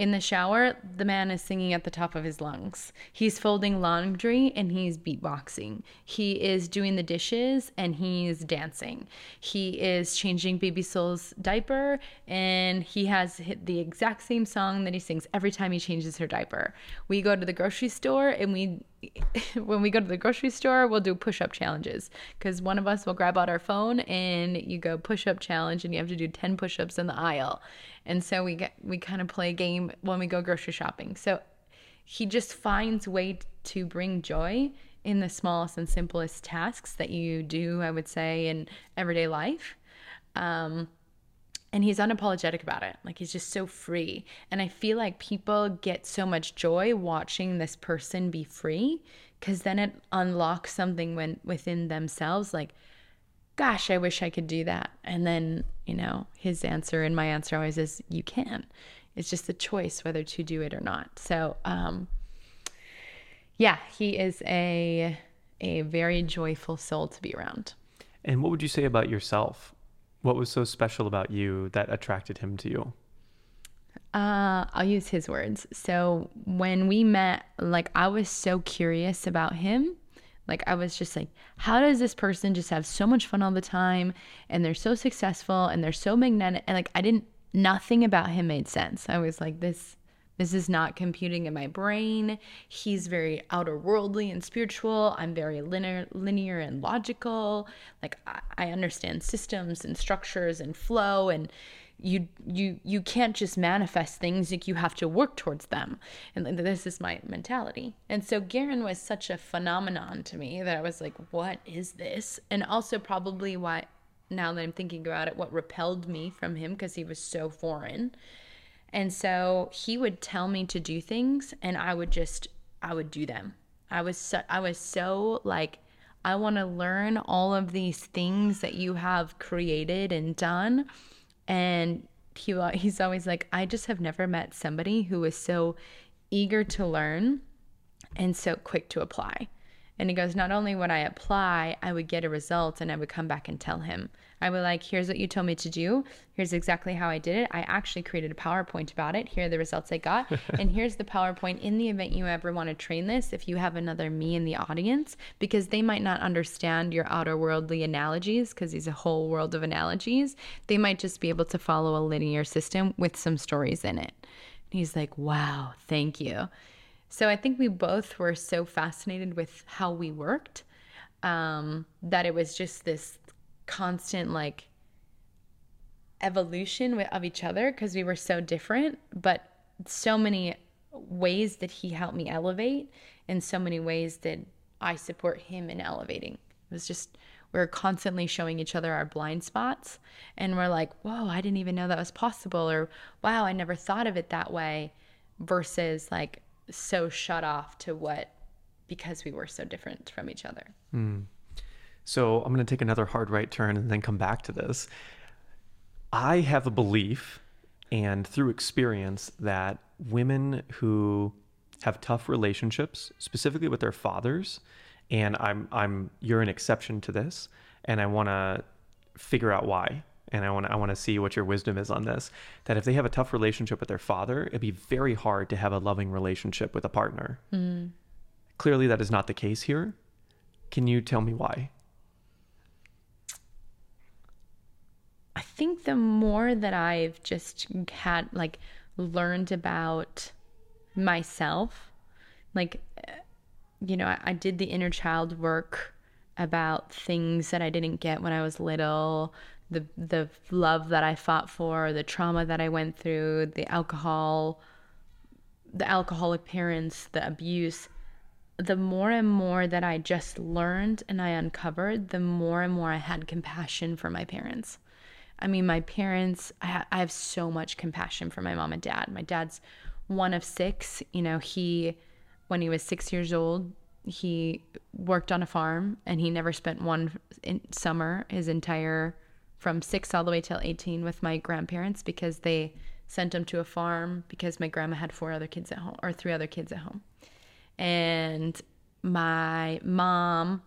in the shower, the man is singing at the top of his lungs. He's folding laundry and he's beatboxing. He is doing the dishes and he's dancing. He is changing baby Soul's diaper and he has the exact same song that he sings every time he changes her diaper. We go to the grocery store and we when we go to the grocery store, we'll do push up challenges because one of us will grab out our phone and you go push up challenge and you have to do 10 push ups in the aisle. And so we get, we kind of play a game when we go grocery shopping. So he just finds way to bring joy in the smallest and simplest tasks that you do, I would say, in everyday life. Um, and he's unapologetic about it. Like he's just so free. And I feel like people get so much joy watching this person be free because then it unlocks something when within themselves like gosh i wish i could do that and then you know his answer and my answer always is you can it's just a choice whether to do it or not so um yeah he is a a very joyful soul to be around And what would you say about yourself? What was so special about you that attracted him to you? Uh, I'll use his words. So when we met, like I was so curious about him. Like I was just like, how does this person just have so much fun all the time and they're so successful and they're so magnetic and like I didn't nothing about him made sense. I was like this this is not computing in my brain. He's very outer worldly and spiritual. I'm very linear, linear and logical. Like I, I understand systems and structures and flow and you you you can't just manifest things like you have to work towards them and this is my mentality and so Garen was such a phenomenon to me that I was like what is this and also probably why now that I'm thinking about it what repelled me from him because he was so foreign and so he would tell me to do things and I would just I would do them. I was so I was so like I want to learn all of these things that you have created and done and he he's always like I just have never met somebody who is so eager to learn and so quick to apply. And he goes, not only would I apply, I would get a result and I would come back and tell him. I would like, here's what you told me to do. Here's exactly how I did it. I actually created a PowerPoint about it. Here are the results I got. and here's the PowerPoint in the event you ever want to train this, if you have another me in the audience, because they might not understand your outer worldly analogies, because he's a whole world of analogies. They might just be able to follow a linear system with some stories in it. And he's like, wow, thank you. So I think we both were so fascinated with how we worked um, that it was just this constant like evolution of each other because we were so different, but so many ways that he helped me elevate, and so many ways that I support him in elevating. It was just we're constantly showing each other our blind spots and we're like whoa i didn't even know that was possible or wow i never thought of it that way versus like so shut off to what because we were so different from each other. Mm. So I'm going to take another hard right turn and then come back to this. I have a belief and through experience that women who have tough relationships, specifically with their fathers, and I'm I'm you're an exception to this, and I want to figure out why and I want to I want to see what your wisdom is on this. That if they have a tough relationship with their father, it'd be very hard to have a loving relationship with a partner. Mm. Clearly, that is not the case here. Can you tell me why? Think the more that I've just had like learned about myself, like uh, you know, I, I did the inner child work about things that I didn't get when I was little, the the love that I fought for, the trauma that I went through, the alcohol, the alcoholic parents, the abuse, the more and more that I just learned and I uncovered, the more and more I had compassion for my parents. I mean, my parents, I, ha- I have so much compassion for my mom and dad. My dad's one of six. You know, he, when he was six years old, he worked on a farm and he never spent one summer his entire from six all the way till 18 with my grandparents because they sent him to a farm because my grandma had four other kids at home or three other kids at home. And my mom,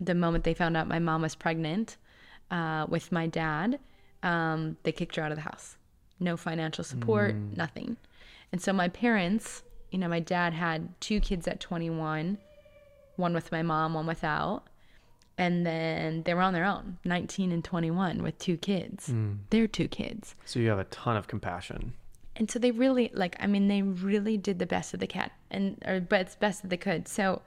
the moment they found out my mom was pregnant uh, with my dad, um, they kicked her out of the house. No financial support, mm. nothing. And so my parents, you know, my dad had two kids at 21, one with my mom, one without and then they were on their own 19 and 21 with two kids mm. they're two kids so you have a ton of compassion and so they really like i mean they really did the best of the cat and or but it's best that they could so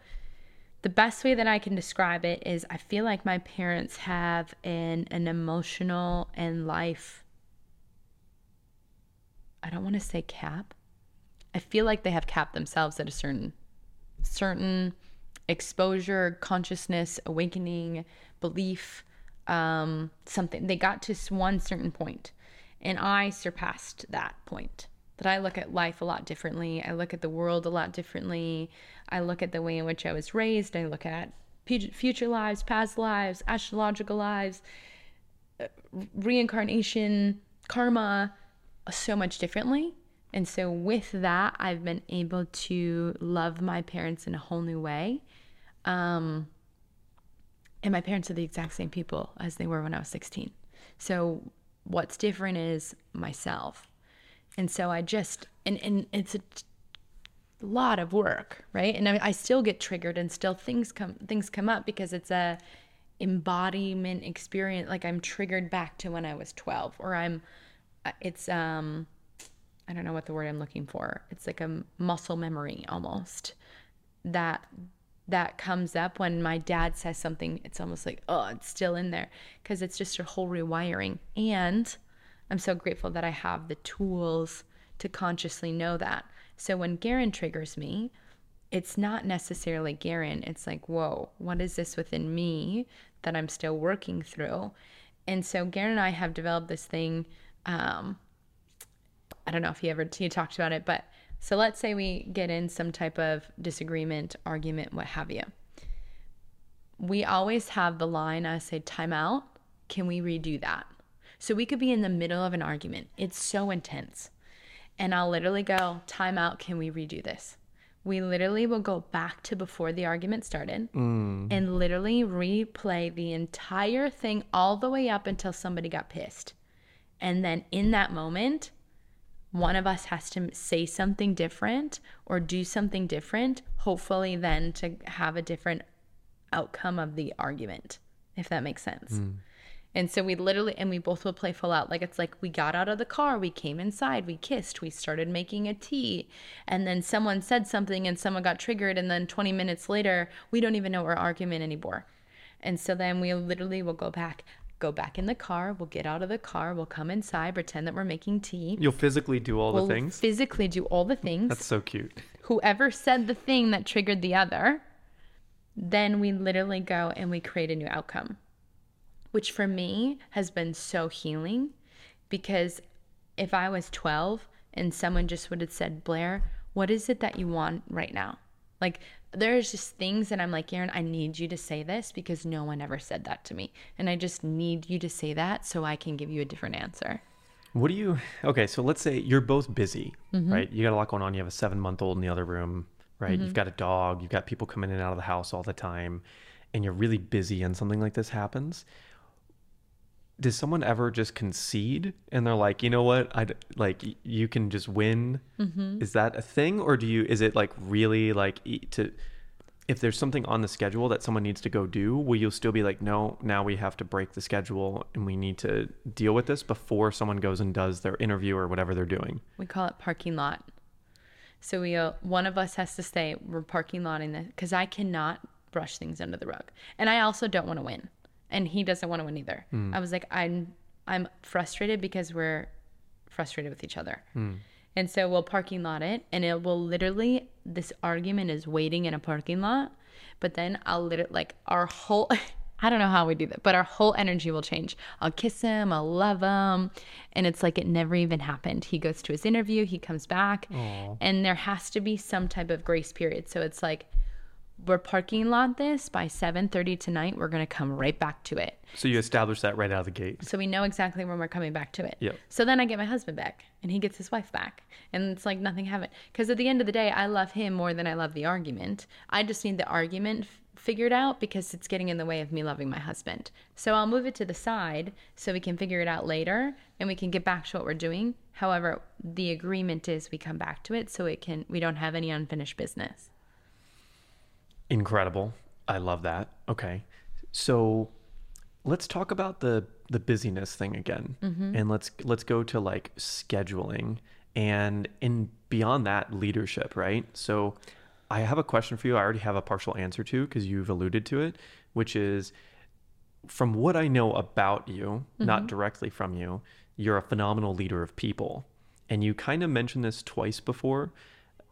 the best way that i can describe it is i feel like my parents have an an emotional and life i don't want to say cap i feel like they have capped themselves at a certain certain exposure, consciousness, awakening, belief, um, something. They got to one certain point, and I surpassed that point. that I look at life a lot differently. I look at the world a lot differently. I look at the way in which I was raised. I look at future lives, past lives, astrological lives, uh, reincarnation, karma, so much differently. And so, with that, I've been able to love my parents in a whole new way. Um, and my parents are the exact same people as they were when I was 16. So, what's different is myself. And so, I just, and, and it's a lot of work, right? And I, I still get triggered and still things come, things come up because it's a, embodiment experience like i'm triggered back to when i was 12 or i'm uh, it's um I don't know what the word I'm looking for. It's like a muscle memory almost that that comes up when my dad says something. It's almost like, oh, it's still in there because it's just a whole rewiring. And I'm so grateful that I have the tools to consciously know that. So when Garen triggers me, it's not necessarily Garen. It's like, whoa, what is this within me that I'm still working through? And so Garen and I have developed this thing um, I don't know if he ever you talked about it, but so let's say we get in some type of disagreement, argument, what have you. We always have the line I say, time out. Can we redo that? So we could be in the middle of an argument. It's so intense. And I'll literally go, time out. Can we redo this? We literally will go back to before the argument started Mm. and literally replay the entire thing all the way up until somebody got pissed. And then in that moment, one of us has to say something different or do something different, hopefully, then to have a different outcome of the argument, if that makes sense. And so we literally, and we both would play full out. Like it's like we got out of the car, we came inside, we kissed, we started making a tea. And then someone said something and someone got triggered. And then 20 minutes later, we don't even know our argument anymore. And so then we literally will go back, go back in the car, we'll get out of the car, we'll come inside, pretend that we're making tea. You'll physically do all We'll the things. physically do all the things That's so cute. whoever said the thing that triggered the other, then we literally go and we create a new outcome, which for me has been so healing because if I was 12 and someone just would have said, Blair, what is it that you want right now? Like, there's just things that I'm like, Aaron, I need you to say this because no one ever said that to me. And I just need you to say that so I can give you a different answer. What do you? Okay, so let's say you're both busy, Mm-hmm. right? You got a lot going on. You have a seven month old in the other room, right? Mm-hmm. You've got a dog. You've got people coming in and out of the house all the time, and you're really busy. And something like this happens. Does someone ever just concede and they're like, you know what, I like you can just win? Mm-hmm. Is that a thing, or do you? Is it like really like to? If there's something on the schedule that someone needs to go do, will you still be like, no, now we have to break the schedule and we need to deal with this before someone goes and does their interview or whatever they're doing? We call it parking lot. So we uh, one of us has to stay. We're parking lotting this because I cannot brush things under the rug, and I also don't want to win, and he doesn't want to win either. Hmm. I was like, I'm I'm frustrated because we're frustrated with each other, hmm. and so we'll parking lot it, and it will literally this argument is waiting in a parking lot, but then I'll literally like our whole. I don't know how we do that, but our whole energy will change. I'll kiss him, I'll love him. And it's like it never even happened. He goes to his interview, he comes back, and there has to be some type of grace period. So it's like we're parking lot this by 7:30 tonight, we're going to come right back to it. So you establish that right out of the gate. So we know exactly when we're coming back to it. Yep. So then I get my husband back and he gets his wife back. And it's like nothing happened. Because at the end of the day, I love him more than I love the argument. I just need the argument f- figured out because it's getting in the way of me loving my husband. So I'll move it to the side so we can figure it out later and we can get back to what we're doing. However, the agreement is we come back to it so it can we don't have any unfinished business. Incredible. I love that. Okay. So let's talk about the the busyness thing again. Mm-hmm. And let's let's go to like scheduling and in beyond that leadership, right? So I have a question for you. I already have a partial answer to because you've alluded to it, which is from what I know about you, not mm-hmm. directly from you, you're a phenomenal leader of people. And you kind of mentioned this twice before.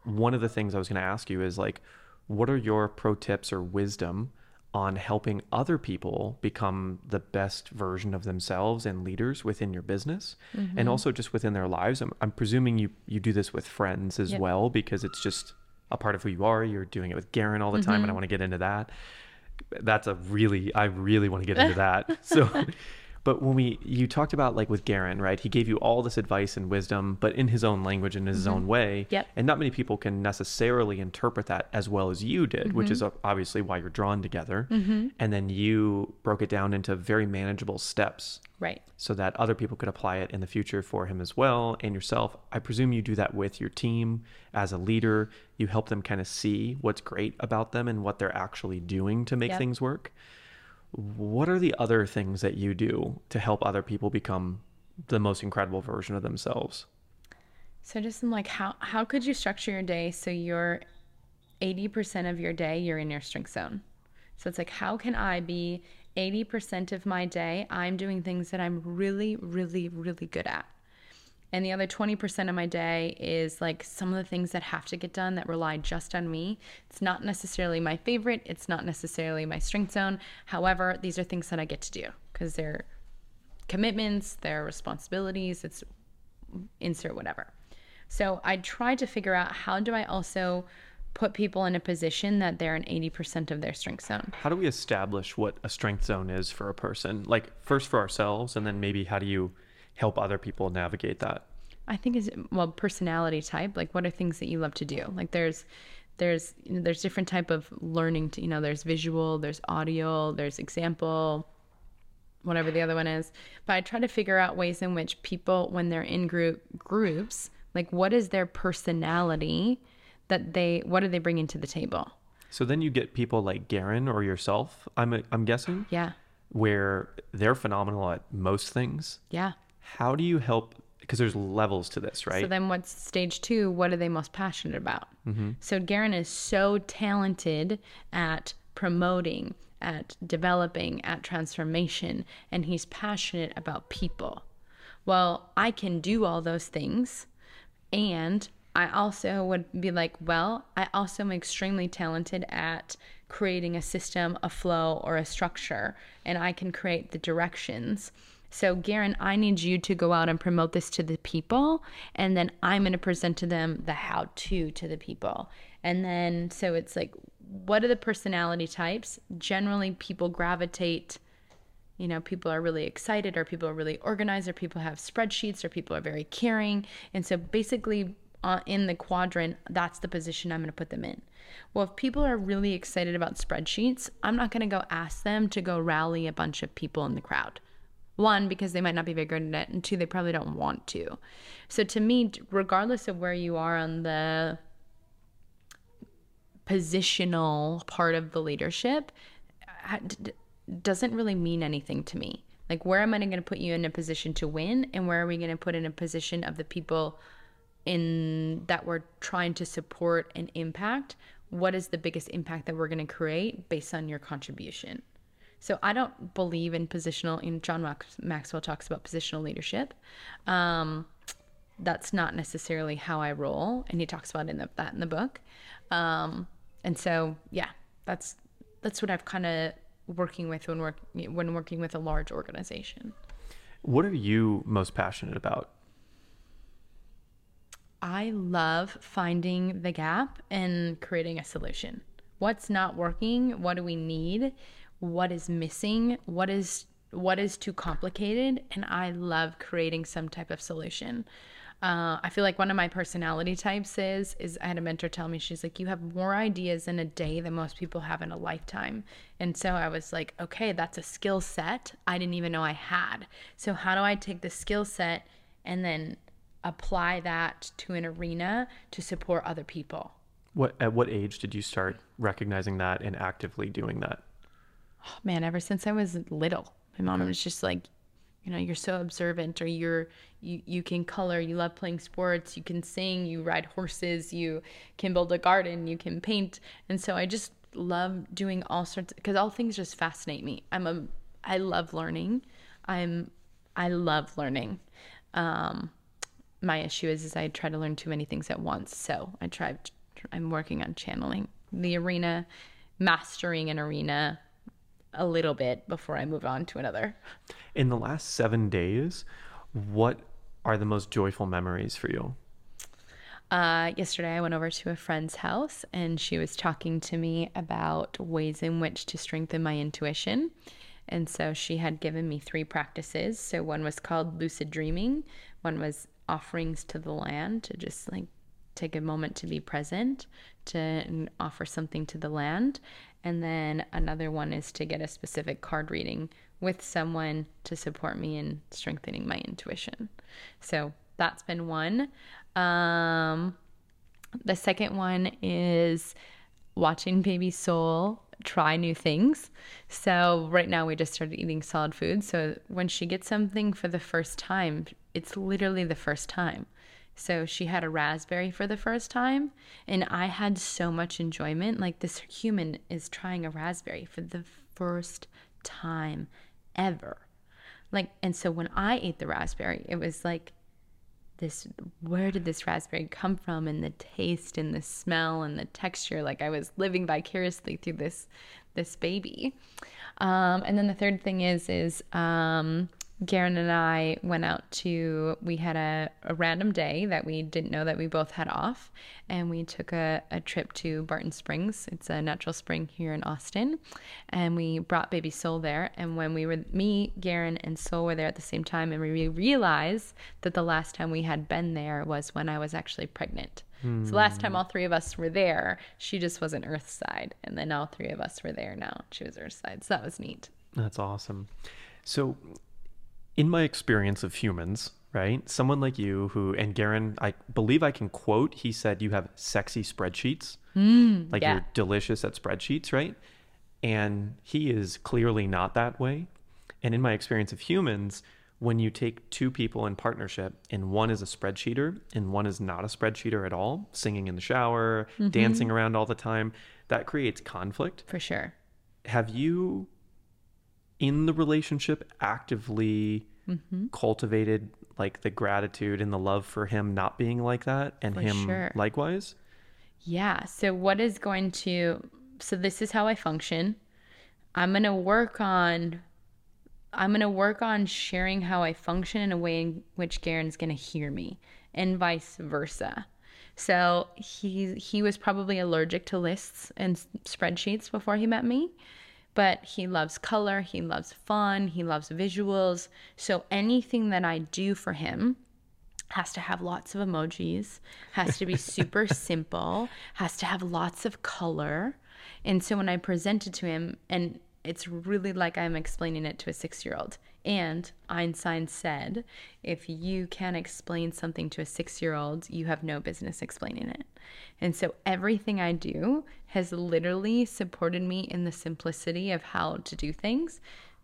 One of the things I was going to ask you is like, what are your pro tips or wisdom on helping other people become the best version of themselves and leaders within your business and mm-hmm. also just within their lives. I'm, I'm presuming you, you do this with friends as Yep. well because it's just a part of who you are. You're doing it with Garen all the time, and I mm-hmm. want to get into that. That's a really, I really want to get into that. So, but when we, you talked about like with Garen, right? He gave you all this advice and wisdom, but in his own language, and in his own mm-hmm. way. Yep. And not many people can necessarily interpret that as well as you did, which is mm-hmm. obviously why you're drawn together. Mm-hmm. And then you broke it down into very manageable steps Right. so that other people could apply it in the future for him as well and yourself. I presume you do that with your team as a leader. You help them kind of see what's great about them and what they're actually doing to make Yep. things work. What are the other things that you do to help other people become the most incredible version of themselves? So just like how how could you structure your day so you're 80% of your day you're in your strength zone. So it's like how can I be 80% of my day I'm doing things that I'm really really really good at. And the other 20% of my day is like some of the things that have to get done that rely just on me. It's not necessarily my favorite, it's not necessarily my strength zone. However, these are things that I get to do because they're commitments, they're responsibilities, it's insert whatever. So I tried to figure out how do I also put people in a position that they're in 80% of their strength zone. How do we establish what a strength zone is for a person? Like first for ourselves and then maybe how do you help other people navigate that? I think is well personality type. Like what are things that you love to do? Like there's there's you know, there's different type of learning. To, you know, there's visual, there's audio, there's example, whatever the other one is. But I try to figure out ways in which people, when they're in group groups, like what is their personality that they what are they bringing to the table? So then you get people like Garen or yourself, I'm I'm guessing. Yeah, where they're phenomenal at most things. yeah. How do you help? Because there's levels to this, right? So then what's stage two? What are they most passionate about? Mm-hmm. So Garen is so talented at promoting, at developing, at transformation, and he's passionate about people. Well, I can do all those things. And I also would be like, well, I also am extremely talented at creating a system, a flow, or a structure, and I can create the directions. So, Garen, I need you to go out and promote this to the people, and then I'm going to present to them the how to to the people. And then, so it's like, what are the personality types? Generally, people gravitate you know people are really excited or people are really organized or people have spreadsheets or people are very caring and so basically uh, in the quadrant that's the position i'm going to put them in well if people are really excited about spreadsheets i'm not going to go ask them to go rally a bunch of people in the crowd one because they might not be very good at it and two they probably don't want to so to me regardless of where you are on the positional part of the leadership doesn't really mean anything to me. Like, where am I going to put you in a position to win, and where are we going to put in a position of the people in that we're trying to support and impact? What is the biggest impact that we're going to create based on your contribution? So I don't believe in positional. In John Max, Maxwell talks about positional leadership. Um, that's not necessarily how I roll, and he talks about in the, that in the book. Um, and so, yeah, that's that's what I've kind of working with when work when working with a large organization. what are you most passionate about? I love finding the gap and creating a solution. What's not working? What do we need? What is missing? What is what is too complicated? And I love creating some type of solution. Uh, I feel like one of my personality types is is I had a mentor tell me she's like you have more ideas in a day than most people have in a lifetime, and so I was like, okay, that's a skill set I didn't even know I had. So how do I take the skill set and then apply that to an arena to support other people? What at what age did you start recognizing that and actively doing that? Man ever since i was little my mom was just like you know you're so observant or you're you, you can color you love playing sports you can sing you ride horses you can build a garden you can paint. And so i just love doing all sorts because all things just fascinate me. I'm a i love learning. I'm i love learning. Um my issue is is i try to learn too many things at once. So i try i'm working on channeling the arena mastering an arena a little bit before I move on to another. In the last seven days, what are the most joyful memories for you? Uh, yesterday, I went over to a friend's house and she was talking to me about ways in which to strengthen my intuition. And so she had given me three practices. So one was called lucid dreaming, one was offerings to the land to just like take a moment to be present, to offer something to the land. And then another one is to get a specific card reading with someone to support me in strengthening my intuition. So that's been one. Um, the second one is watching baby soul try new things. So right now we just started eating solid food. So when she gets something for the first time, it's literally the first time. So she had a raspberry for the first time, and I had so much enjoyment. Like this human is trying a raspberry for the first time ever. Like, and so when I ate the raspberry, it was like this where did this raspberry come from and the taste and the smell and the texture like i was living vicariously through this this baby um, and then the third thing is is um, Garen and I went out to, we had a, a, random day that we didn't know that we both had off, and we took a, a trip to Barton Springs. It's a natural spring here in Austin, and we brought baby Soul there. And when we were, me, Garen, and Soul were there at the same time, and we realized that the last time we had been there was when I was actually pregnant. So last time all three of us were there, she just wasn't Earthside, and then all three of us were there now. She was Earthside, so that was neat. That's awesome. So in my experience of humans, right? Someone like you who, and Garen, I believe I can quote, he said, you have sexy spreadsheets. Mm, like yeah. you're delicious at spreadsheets, right? And he is clearly not that way. And in my experience of humans, when you take two people in partnership and one is a spreadsheeter and one is not a spreadsheeter at all, singing in the shower, mm-hmm. dancing around all the time, that creates conflict. For sure. Have you in the relationship actively mm-hmm. cultivated like the gratitude and the love for him not being like that and for him sure. likewise? Yeah. So what is going to so this is how I function. I'm going to work on I'm going to work on sharing how I function in a way in which Garen's going to hear me and vice versa. So he he was probably allergic to lists and spreadsheets before he met me but he loves color, he loves fun, he loves visuals. So anything that I do for him has to have lots of emojis, has to be super simple, has to have lots of color. And so when I present it to him, and it's really like I'm explaining it to a six year old. And Einstein said, if you can't explain something to a six year old, you have no business explaining it. And so everything I do has literally supported me in the simplicity of how to do things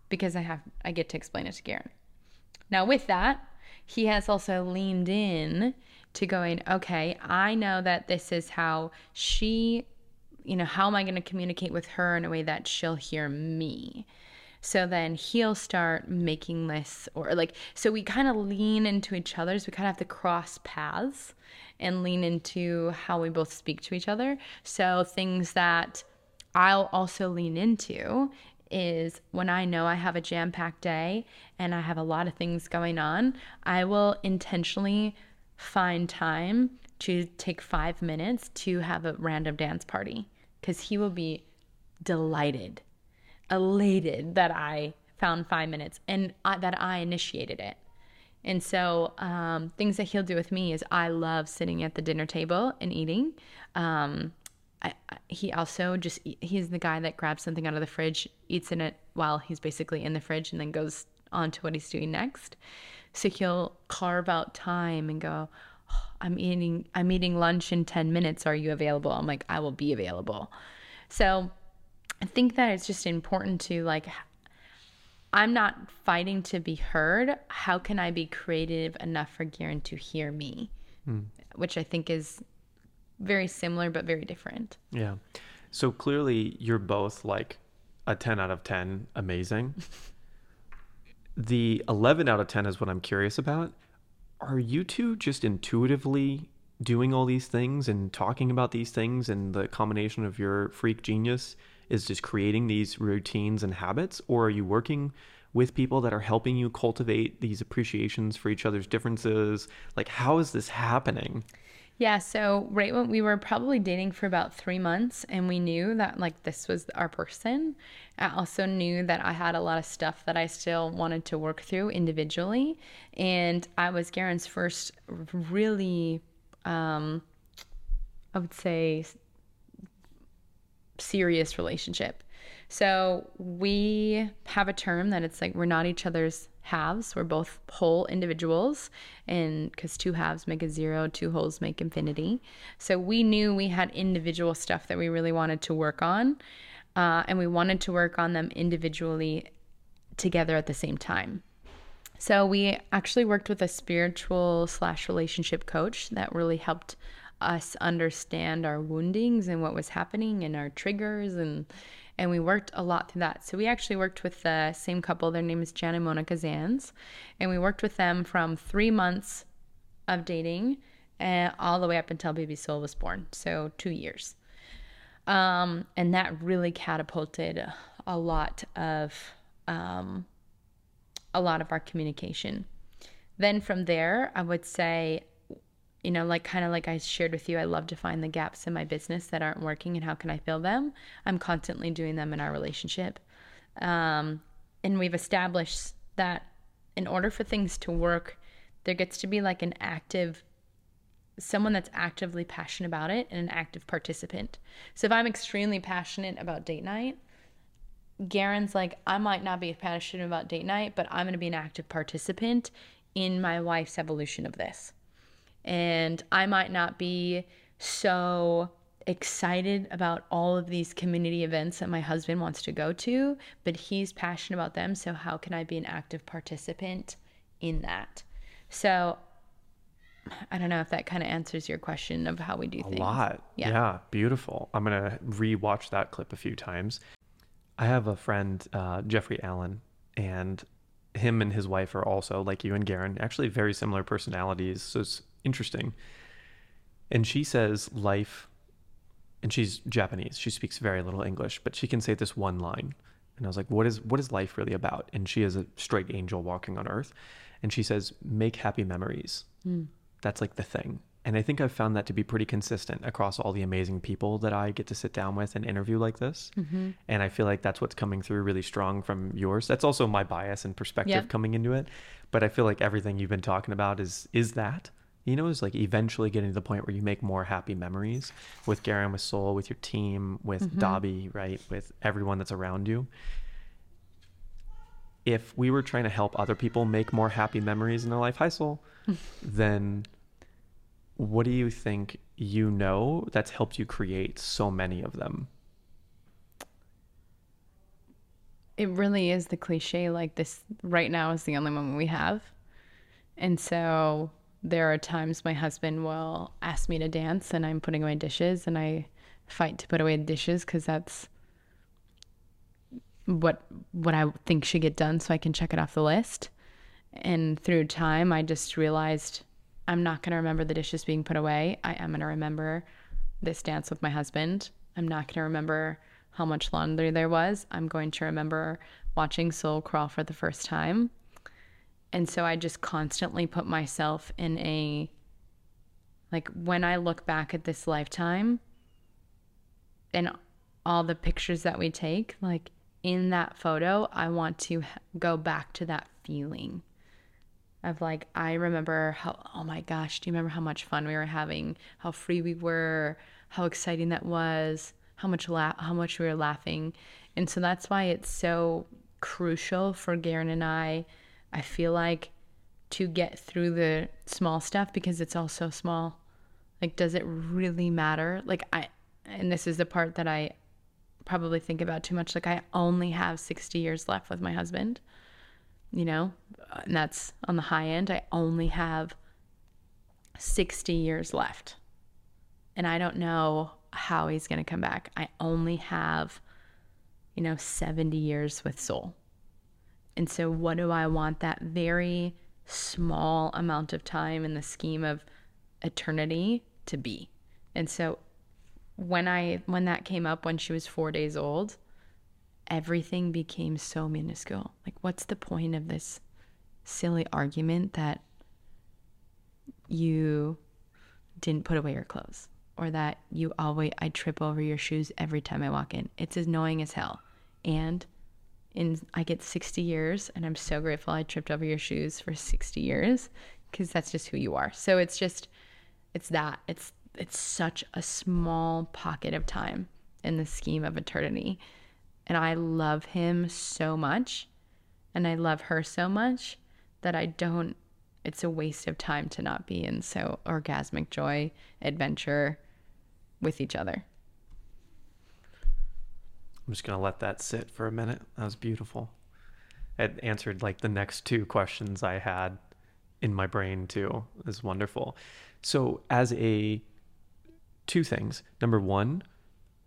because I have I get to explain it to Garen. Now with that, he has also leaned in to going, okay, I know that this is how she, you know, how am I going to communicate with her in a way that she'll hear me? So then he'll start making lists or like, so we kind of lean into each other's, we kind of have to cross paths and lean into how we both speak to each other. So things that I'll also lean into is when I know I have a jam packed day and I have a lot of things going on, I will intentionally find time to take five minutes to have a random dance party because he will be delighted elated that I found five minutes and I, that I initiated it. And so, um, things that he'll do with me is I love sitting at the dinner table and eating. Um, I, he also just he's the guy that grabs something out of the fridge, eats in it while he's basically in the fridge, and then goes on to what he's doing next. So he'll carve out time and go, oh, "I'm eating I'm eating lunch in ten minutes. Are you available?" I'm like, "I will be available." So I think that it's just important to like I'm not fighting to be heard. How can I be creative enough for Garen to hear me? Mm. Which I think is very similar but very different. Yeah. So clearly you're both like a 10 out of 10 amazing. the 11 out of 10 is what I'm curious about. Are you two just intuitively doing all these things and talking about these things and the combination of your freak genius is just creating these routines and habits, or are you working with people that are helping you cultivate these appreciations for each other's differences? Like, how is this happening? Yeah, so right when we were probably dating for about three months, and we knew that like this was our person. I also knew that I had a lot of stuff that I still wanted to work through individually, and I was Garen's first really, um, I would say, serious relationship. So we have a term that it's like we're not each other's halves. We're both whole individuals, and because two halves make a zero, two wholes make infinity. So we knew we had individual stuff that we really wanted to work on, uh, and we wanted to work on them individually together at the same time. So we actually worked with a spiritual slash relationship coach that really helped us understand our woundings and what was happening and our triggers and and we worked a lot through that. So we actually worked with the same couple. Their name is Jan and Monica Zans, and we worked with them from three months of dating and uh, all the way up until baby soul was born. So two years, um, and that really catapulted a lot of um, a lot of our communication. Then from there, I would say you know, like kind of like I shared with you, I love to find the gaps in my business that aren't working and how can I fill them. I'm constantly doing them in our relationship. Um, and we've established that in order for things to work, there gets to be like an active someone that's actively passionate about it and an active participant. So if I'm extremely passionate about date night, Garen's like, I might not be passionate about date night, but I'm going to be an active participant in my wife's evolution of this and I might not be so excited about all of these community events that my husband wants to go to, but he's passionate about them. So, how can I be an active participant in that? So, I don't know if that kind of answers your question of how we do a things. A lot. Yeah. yeah. Beautiful. I'm going to re-watch that clip a few times. I have a friend, uh, Jeffrey Allen, and him and his wife are also like you and Garen, actually very similar personalities. So it's interesting. And she says life, and she's Japanese. She speaks very little English, but she can say this one line. And I was like, what is what is life really about? And she is a straight angel walking on earth. And she says, make happy memories. Mm. That's like the thing. And I think I've found that to be pretty consistent across all the amazing people that I get to sit down with and interview like this. Mm-hmm. And I feel like that's what's coming through really strong from yours. That's also my bias and perspective coming into it. But I feel like everything you've been talking about is is that you know, is like eventually getting to the point where you make more happy memories with Garen, with Soul, with your team, with mm-hmm. Dobby, right? With everyone that's around you. If we were trying to help other people make more happy memories in their life, hi Soul, then what do you think you know that's helped you create so many of them? It really is the cliche like this right now is the only moment we have. And so there are times my husband will ask me to dance and I'm putting away dishes and I fight to put away the dishes because that's what what I think should get done so I can check it off the list. And through time I just realized I'm not going to remember the dishes being put away. I am going to remember this dance with my husband. I'm not going to remember how much laundry there was. I'm going to remember watching Soul crawl for the first time and so I just constantly put myself in a like when I look back at this lifetime and all the pictures that we take, like in that photo, I want to go back to that feeling of like I remember how oh my gosh, do you remember how much fun we were having, how free we were, how exciting that was, how much la- how much we were laughing. And so that's why it's so crucial for Garen and I I feel like to get through the small stuff because it's all so small. Like, does it really matter? Like, I, and this is the part that I probably think about too much. Like, I only have 60 years left with my husband, you know, and that's on the high end. I only have 60 years left. And I don't know how he's going to come back. I only have, you know, 70 years with Soul. And so, what do I want that very small amount of time in the scheme of eternity to be? And so, when I when that came up when she was 4 days old, everything became so minuscule. Like what's the point of this silly argument that you didn't put away your clothes or that you always I trip over your shoes every time I walk in. It's annoying as hell. And in I get 60 years and I'm so grateful I tripped over your shoes for 60 years because that's just who you are. So it's just it's that. It's it's such a small pocket of time in the scheme of eternity. And I love him so much and I love her so much that I don't it's a waste of time to not be in so orgasmic joy, adventure with each other. I'm just going to let that sit for a minute. That was beautiful. It answered like the next two questions I had in my brain too. Is wonderful. So, as a two things. Number one,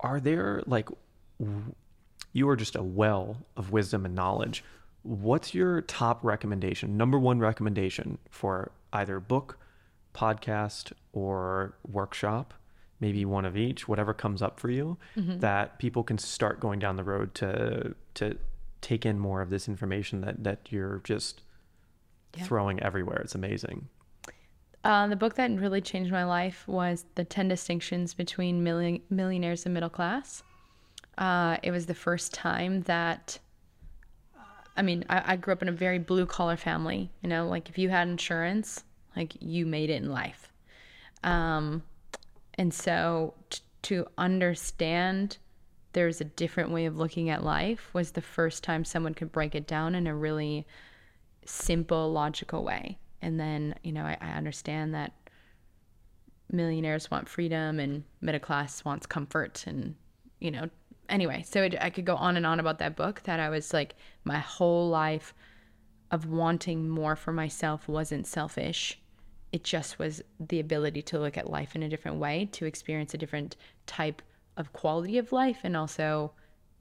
are there like you are just a well of wisdom and knowledge. What's your top recommendation? Number one recommendation for either book, podcast, or workshop? Maybe one of each, whatever comes up for you, that people can start going down the road to to take in more of this information that that you're just Yeah. throwing everywhere. It's amazing. Uh, the book that really changed my life was The 10 Distinctions Between Milli- Millionaires and Middle Class. Uh, it was the first time that, I mean, I, I grew up in a very blue collar family. You know, like if you had insurance, like you made it in life. Um, and so t- to understand there's a different way of looking at life was the first time someone could break it down in a really simple, logical way. And then, you know, I, I understand that millionaires want freedom and middle class wants comfort. And, you know, anyway, so it, I could go on and on about that book that I was like, my whole life of wanting more for myself wasn't selfish. It just was the ability to look at life in a different way, to experience a different type of quality of life, and also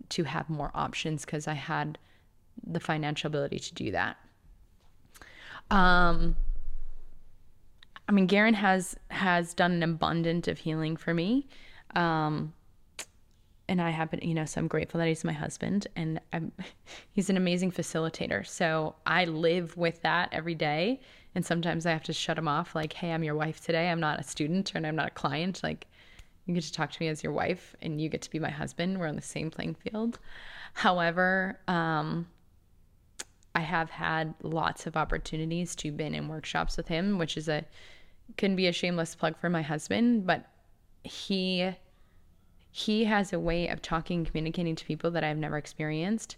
to have more options because I had the financial ability to do that. Um, I mean, Garen has has done an abundant of healing for me, um, and I happen, you know, so I'm grateful that he's my husband, and I'm, he's an amazing facilitator. So I live with that every day, and sometimes I have to shut him off, like, "Hey, I'm your wife today. I'm not a student, and I'm not a client. Like, you get to talk to me as your wife, and you get to be my husband. We're on the same playing field." However, um, I have had lots of opportunities to been in workshops with him, which is a can be a shameless plug for my husband, but he he has a way of talking communicating to people that I've never experienced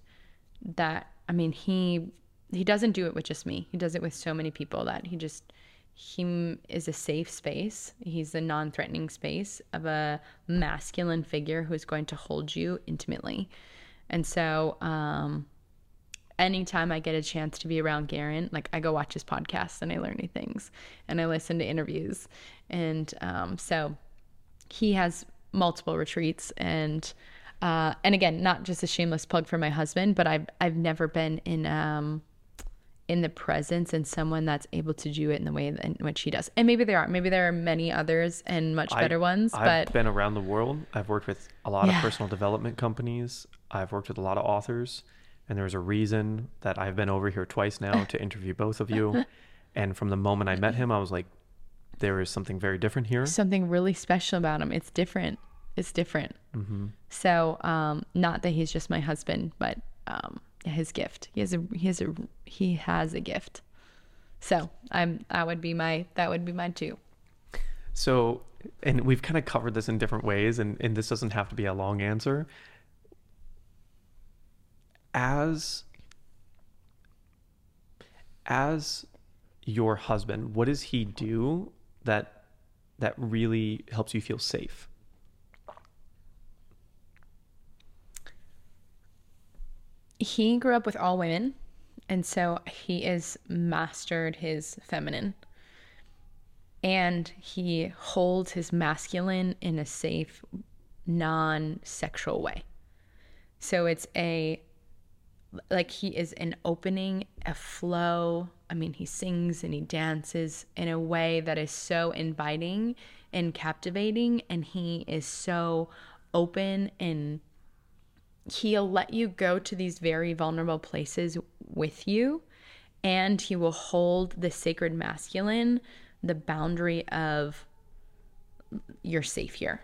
that I mean he he doesn't do it with just me. He does it with so many people that he just he is a safe space. He's a non-threatening space of a masculine figure who is going to hold you intimately. And so um anytime I get a chance to be around Garen, like I go watch his podcast and I learn new things and I listen to interviews. And um, so he has multiple retreats and uh, and again, not just a shameless plug for my husband, but I've I've never been in um in the presence and someone that's able to do it in the way in which he does. And maybe there are, maybe there are many others and much better I- ones, I've but been around the world. I've worked with a lot Yeah. of personal development companies. I've worked with a lot of authors, and there's a reason that I've been over here twice now to interview both of you. And from the moment I met him, I was like, there is something very different here. something really special about him. It's different. It's different. So, um, not that he's just my husband, but um, his gift. He has a he has a he has a gift. So I'm that would be my that would be my two. So, and we've kind of covered this in different ways, and, and this doesn't have to be a long answer. As as your husband, what does he do that that really helps you feel safe? He grew up with all women, and so he has mastered his feminine. And he holds his masculine in a safe, non sexual way. So it's a like he is an opening, a flow. I mean, he sings and he dances in a way that is so inviting and captivating and he is so open and he'll let you go to these very vulnerable places with you and he will hold the sacred masculine the boundary of you're safe here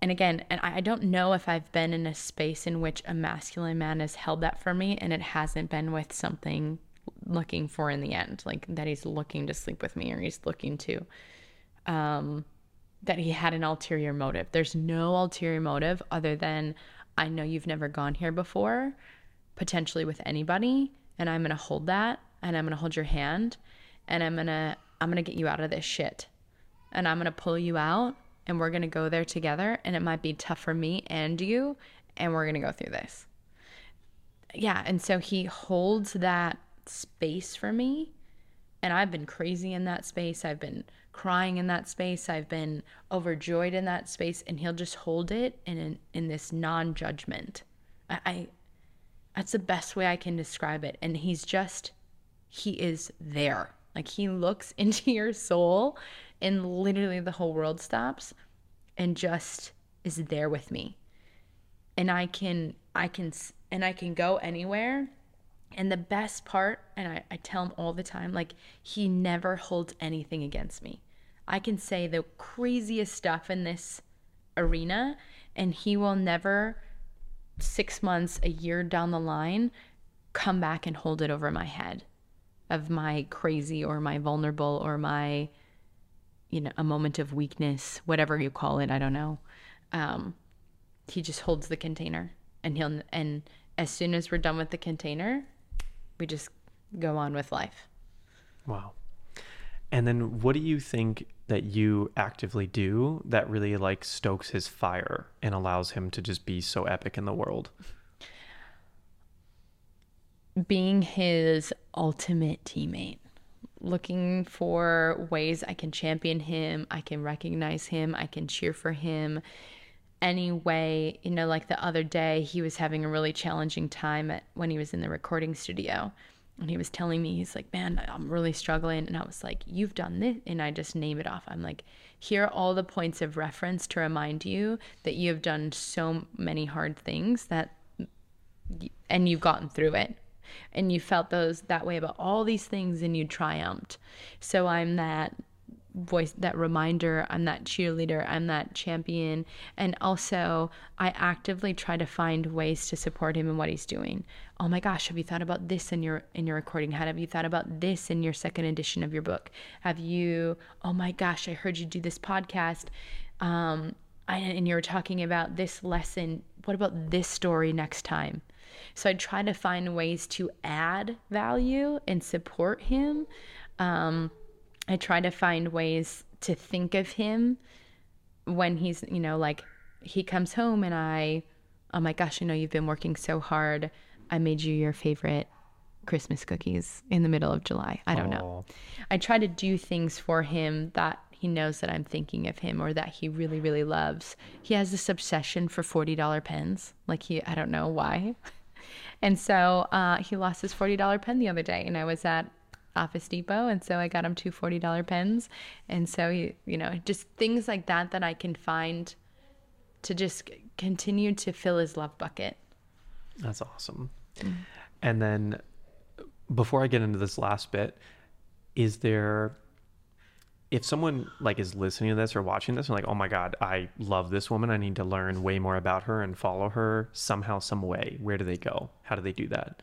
and again and i don't know if i've been in a space in which a masculine man has held that for me and it hasn't been with something looking for in the end like that he's looking to sleep with me or he's looking to um that he had an ulterior motive. There's no ulterior motive other than i know you've never gone here before potentially with anybody and i'm going to hold that and i'm going to hold your hand and i'm going to i'm going to get you out of this shit. And i'm going to pull you out and we're going to go there together and it might be tough for me and you and we're going to go through this. Yeah and so he holds that space for me and i've been crazy in that space. I've been crying in that space. I've been overjoyed in that space and he'll just hold it in in, this non-judgment. I, I that's the best way i can describe it. And he's just he is there. Like he looks into your soul and literally the whole world stops and just is there with me. And i can i can and i can go anywhere and the best part and I, I tell him all the time like he never holds anything against me. I can say the craziest stuff in this arena and he will never six months a year down the line come back and hold it over my head of my crazy or my vulnerable or my you know a moment of weakness whatever you call it i don't know. Um, he just holds the container and he'll and as soon as we're done with the container we just go on with life Wow. And then what do you think that you actively do that really like stokes his fire and allows him to just be so epic in the world? being his ultimate teammate looking for ways I can champion him, I can recognize him, I can cheer for him. Any way, you know, like the other day, he was having a really challenging time at, when he was in the recording studio. And he was telling me, he's like, man, I'm really struggling. And I was like, you've done this. And I just name it off. I'm like, here are all the points of reference to remind you that you have done so many hard things that, and you've gotten through it and you felt those that way about all these things and you triumphed so i'm that voice that reminder i'm that cheerleader i'm that champion. And also i actively try to find ways to support him in what he's doing. Oh my gosh have you thought about this in your in your recording? How have you thought about this in your second edition of your book? Have you oh my gosh i heard you do this podcast. Um and you were talking about this lesson. What about this story next time? So I try to find ways to add value and support him. Um, I try to find ways to think of him when he's, you know, like he comes home and I, oh my gosh, you know, you've been working so hard. I made you your favorite Christmas cookies in the middle of July. I don't know. I try to do things for him that he knows that I'm thinking of him or that he really, really loves. He has this obsession for $40 pens. Like he, I don't know why. And so uh, he lost his $40 pen the other day, and I was at Office Depot, and so I got him two $40 pens. And so, he, you know, just things like that that I can find to just continue to fill his love bucket. That's awesome. Mm. And then before I get into this last bit, is there if someone like is listening to this or watching this and like, oh my God, I love this woman. I need to learn way more about her and follow her somehow, some way. Where do they go? How do they do that?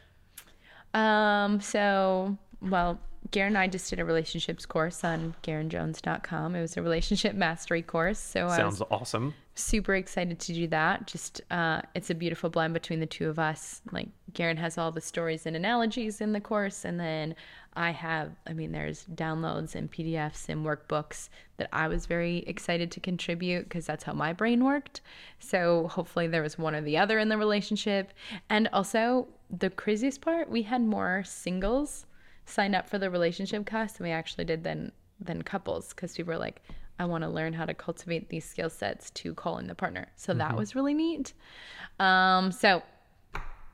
Um, so well, Garen and I just did a relationships course on GarenJones.com. It was a relationship mastery course. So sounds awesome. Super excited to do that. Just uh, it's a beautiful blend between the two of us. Like Garen has all the stories and analogies in the course, and then I have. I mean, there's downloads and PDFs and workbooks that I was very excited to contribute because that's how my brain worked. So hopefully there was one or the other in the relationship, and also the craziest part, we had more singles sign up for the relationship class and we actually did then than couples because people were like, I want to learn how to cultivate these skill sets to call in the partner. So mm-hmm. that was really neat. Um, so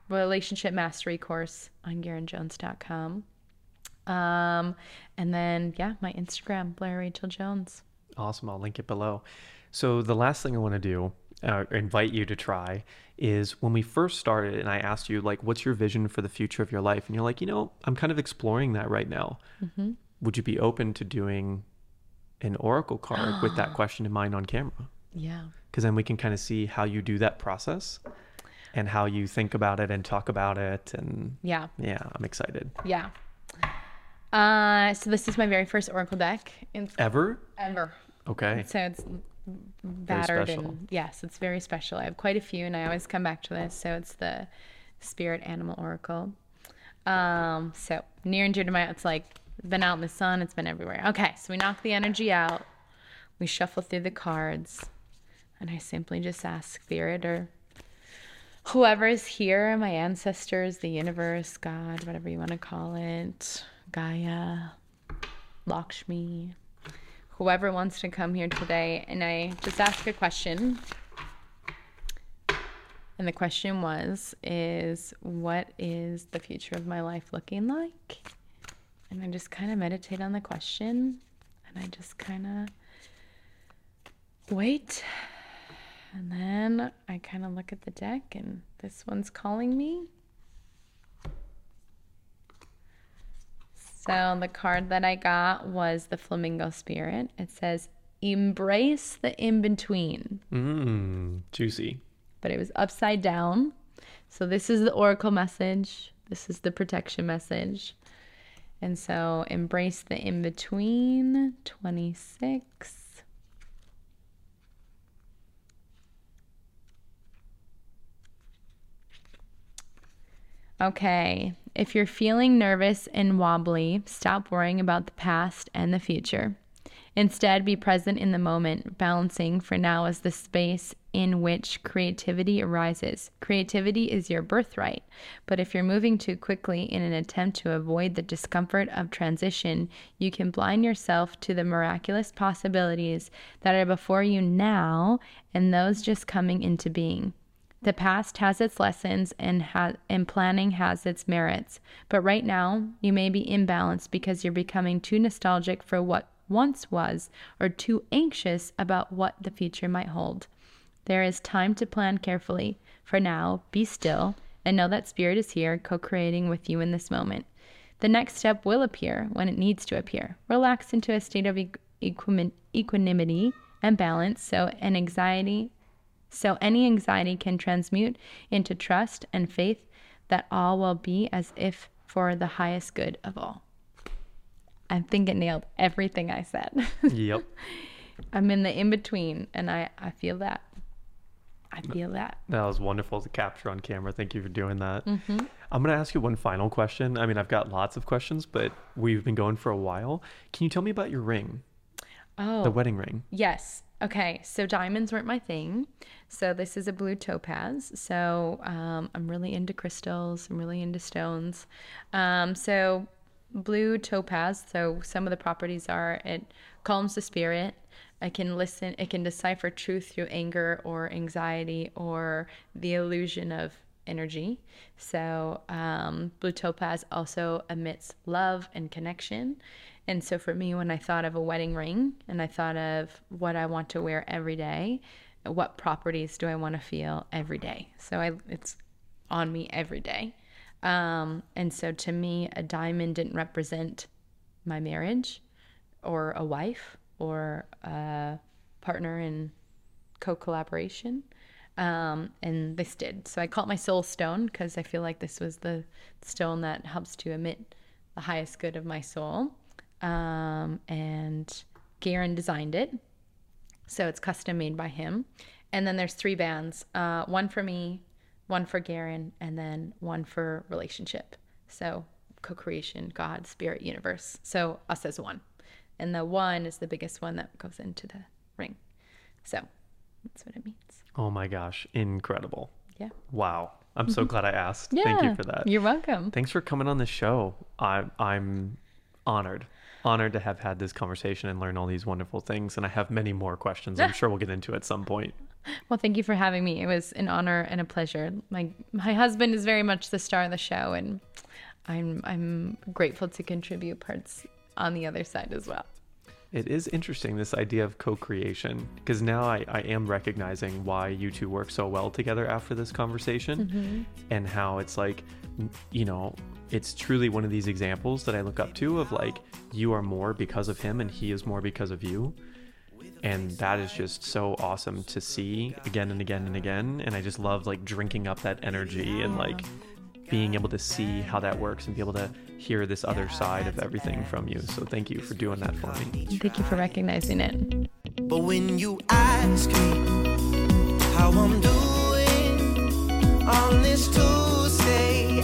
relationship mastery course on GarenJones.com. Um, and then yeah, my Instagram, Blair Rachel Jones. Awesome. I'll link it below. So the last thing I want to do, uh, invite you to try, is when we first started, and I asked you like, "What's your vision for the future of your life?" And you're like, "You know, I'm kind of exploring that right now. Would you be open to doing an oracle card with that question in mind on camera?" Yeah. Because then we can kind of see how you do that process, and how you think about it and talk about it, and Yeah. yeah, I'm excited. Yeah. Uh, so this is my very first Oracle deck in Ever? ever. Okay. So it's battered and yes, it's very special. I have quite a few, and I always come back to this. So it's the Spirit Animal Oracle. Um, so near and dear to my, it's like been out in the sun. It's been everywhere. Okay, so we knock the energy out. We shuffle through the cards, and I simply just ask Spirit or whoever is here, my ancestors, the universe, God, whatever you want to call it, Gaia, Lakshmi, whoever wants to come here today, and I just ask a question. And the question was, is what is the future of my life looking like? And I just kind of meditate on the question and I just kind of wait. And then I kind of look at the deck and this one's calling me. So the card that I got was the Flamingo Spirit. It says, embrace the in between Mmm, juicy. but it was upside down. So this is the oracle message. This is the protection message. And so embrace the in between 26. Okay, if you're feeling nervous and wobbly, stop worrying about the past and the future. Instead, be present in the moment. Balancing for now as the space in which creativity arises. Creativity is your birthright, but if you're moving too quickly in an attempt to avoid the discomfort of transition, you can blind yourself to the miraculous possibilities that are before you now and those just coming into being. The past has its lessons and ha- and planning has its merits. But right now, you may be imbalanced because you're becoming too nostalgic for what once was or too anxious about what the future might hold. There is time to plan carefully. For now, be still and know that spirit is here co-creating with you in this moment. The next step will appear when it needs to appear. Relax into a state of equi- equanimity and balance so an anxiety so any anxiety can transmute into trust and faith that all will be as if for the highest good of all. I think it nailed everything I said. Yep. I'm in the in between and I, I feel that. I feel that. That was wonderful to capture on camera. Thank you for doing that. Mm-hmm. I'm going to ask you one final question. I mean, I've got lots of questions, but we've been going for a while. Can you tell me about your ring, Oh, the wedding ring? Yes. Okay. So diamonds weren't my thing. So this is a blue topaz. So um, I'm really into crystals. I'm really into stones. Um, so blue topaz. So some of the properties are it calms the spirit. I can listen. It can decipher truth through anger or anxiety or the illusion of energy. So, um, blue topaz also emits love and connection. And so, for me, when I thought of a wedding ring and I thought of what I want to wear every day, what properties do I want to feel every day? So, I, it's on me every day. Um, and so, to me, a diamond didn't represent my marriage or a wife or a partner in co collaboration. Um, and this did. So I call it my soul stone because I feel like this was the stone that helps to emit the highest good of my soul. Um, and Garen designed it. So it's custom made by him. And then there's three bands uh, one for me, one for Garen, and then one for relationship. So co creation, God, spirit, universe. So us as one. And the one is the biggest one that goes into the ring. So that's what it means. Oh my gosh, incredible. Yeah. Wow. I'm so glad I asked. Yeah. Thank you for that. You're welcome. Thanks for coming on the show. I, I'm honored. Honored to have had this conversation and learn all these wonderful things. And I have many more questions I'm sure we'll get into at some point. Well, thank you for having me. It was an honor and a pleasure. My my husband is very much the star of the show, and I'm I'm grateful to contribute parts on the other side as well. It is interesting, this idea of co creation, because now I, I am recognizing why you two work so well together after this conversation mm-hmm. and how it's like, you know, it's truly one of these examples that I look up to of like, you are more because of him and he is more because of you. And that is just so awesome to see again and again and again. And I just love like drinking up that energy and like being able to see how that works and be able to hear this other side of everything from you. So thank you for doing that for me. Thank you for recognizing it. But when you ask me how I'm doing on this Tuesday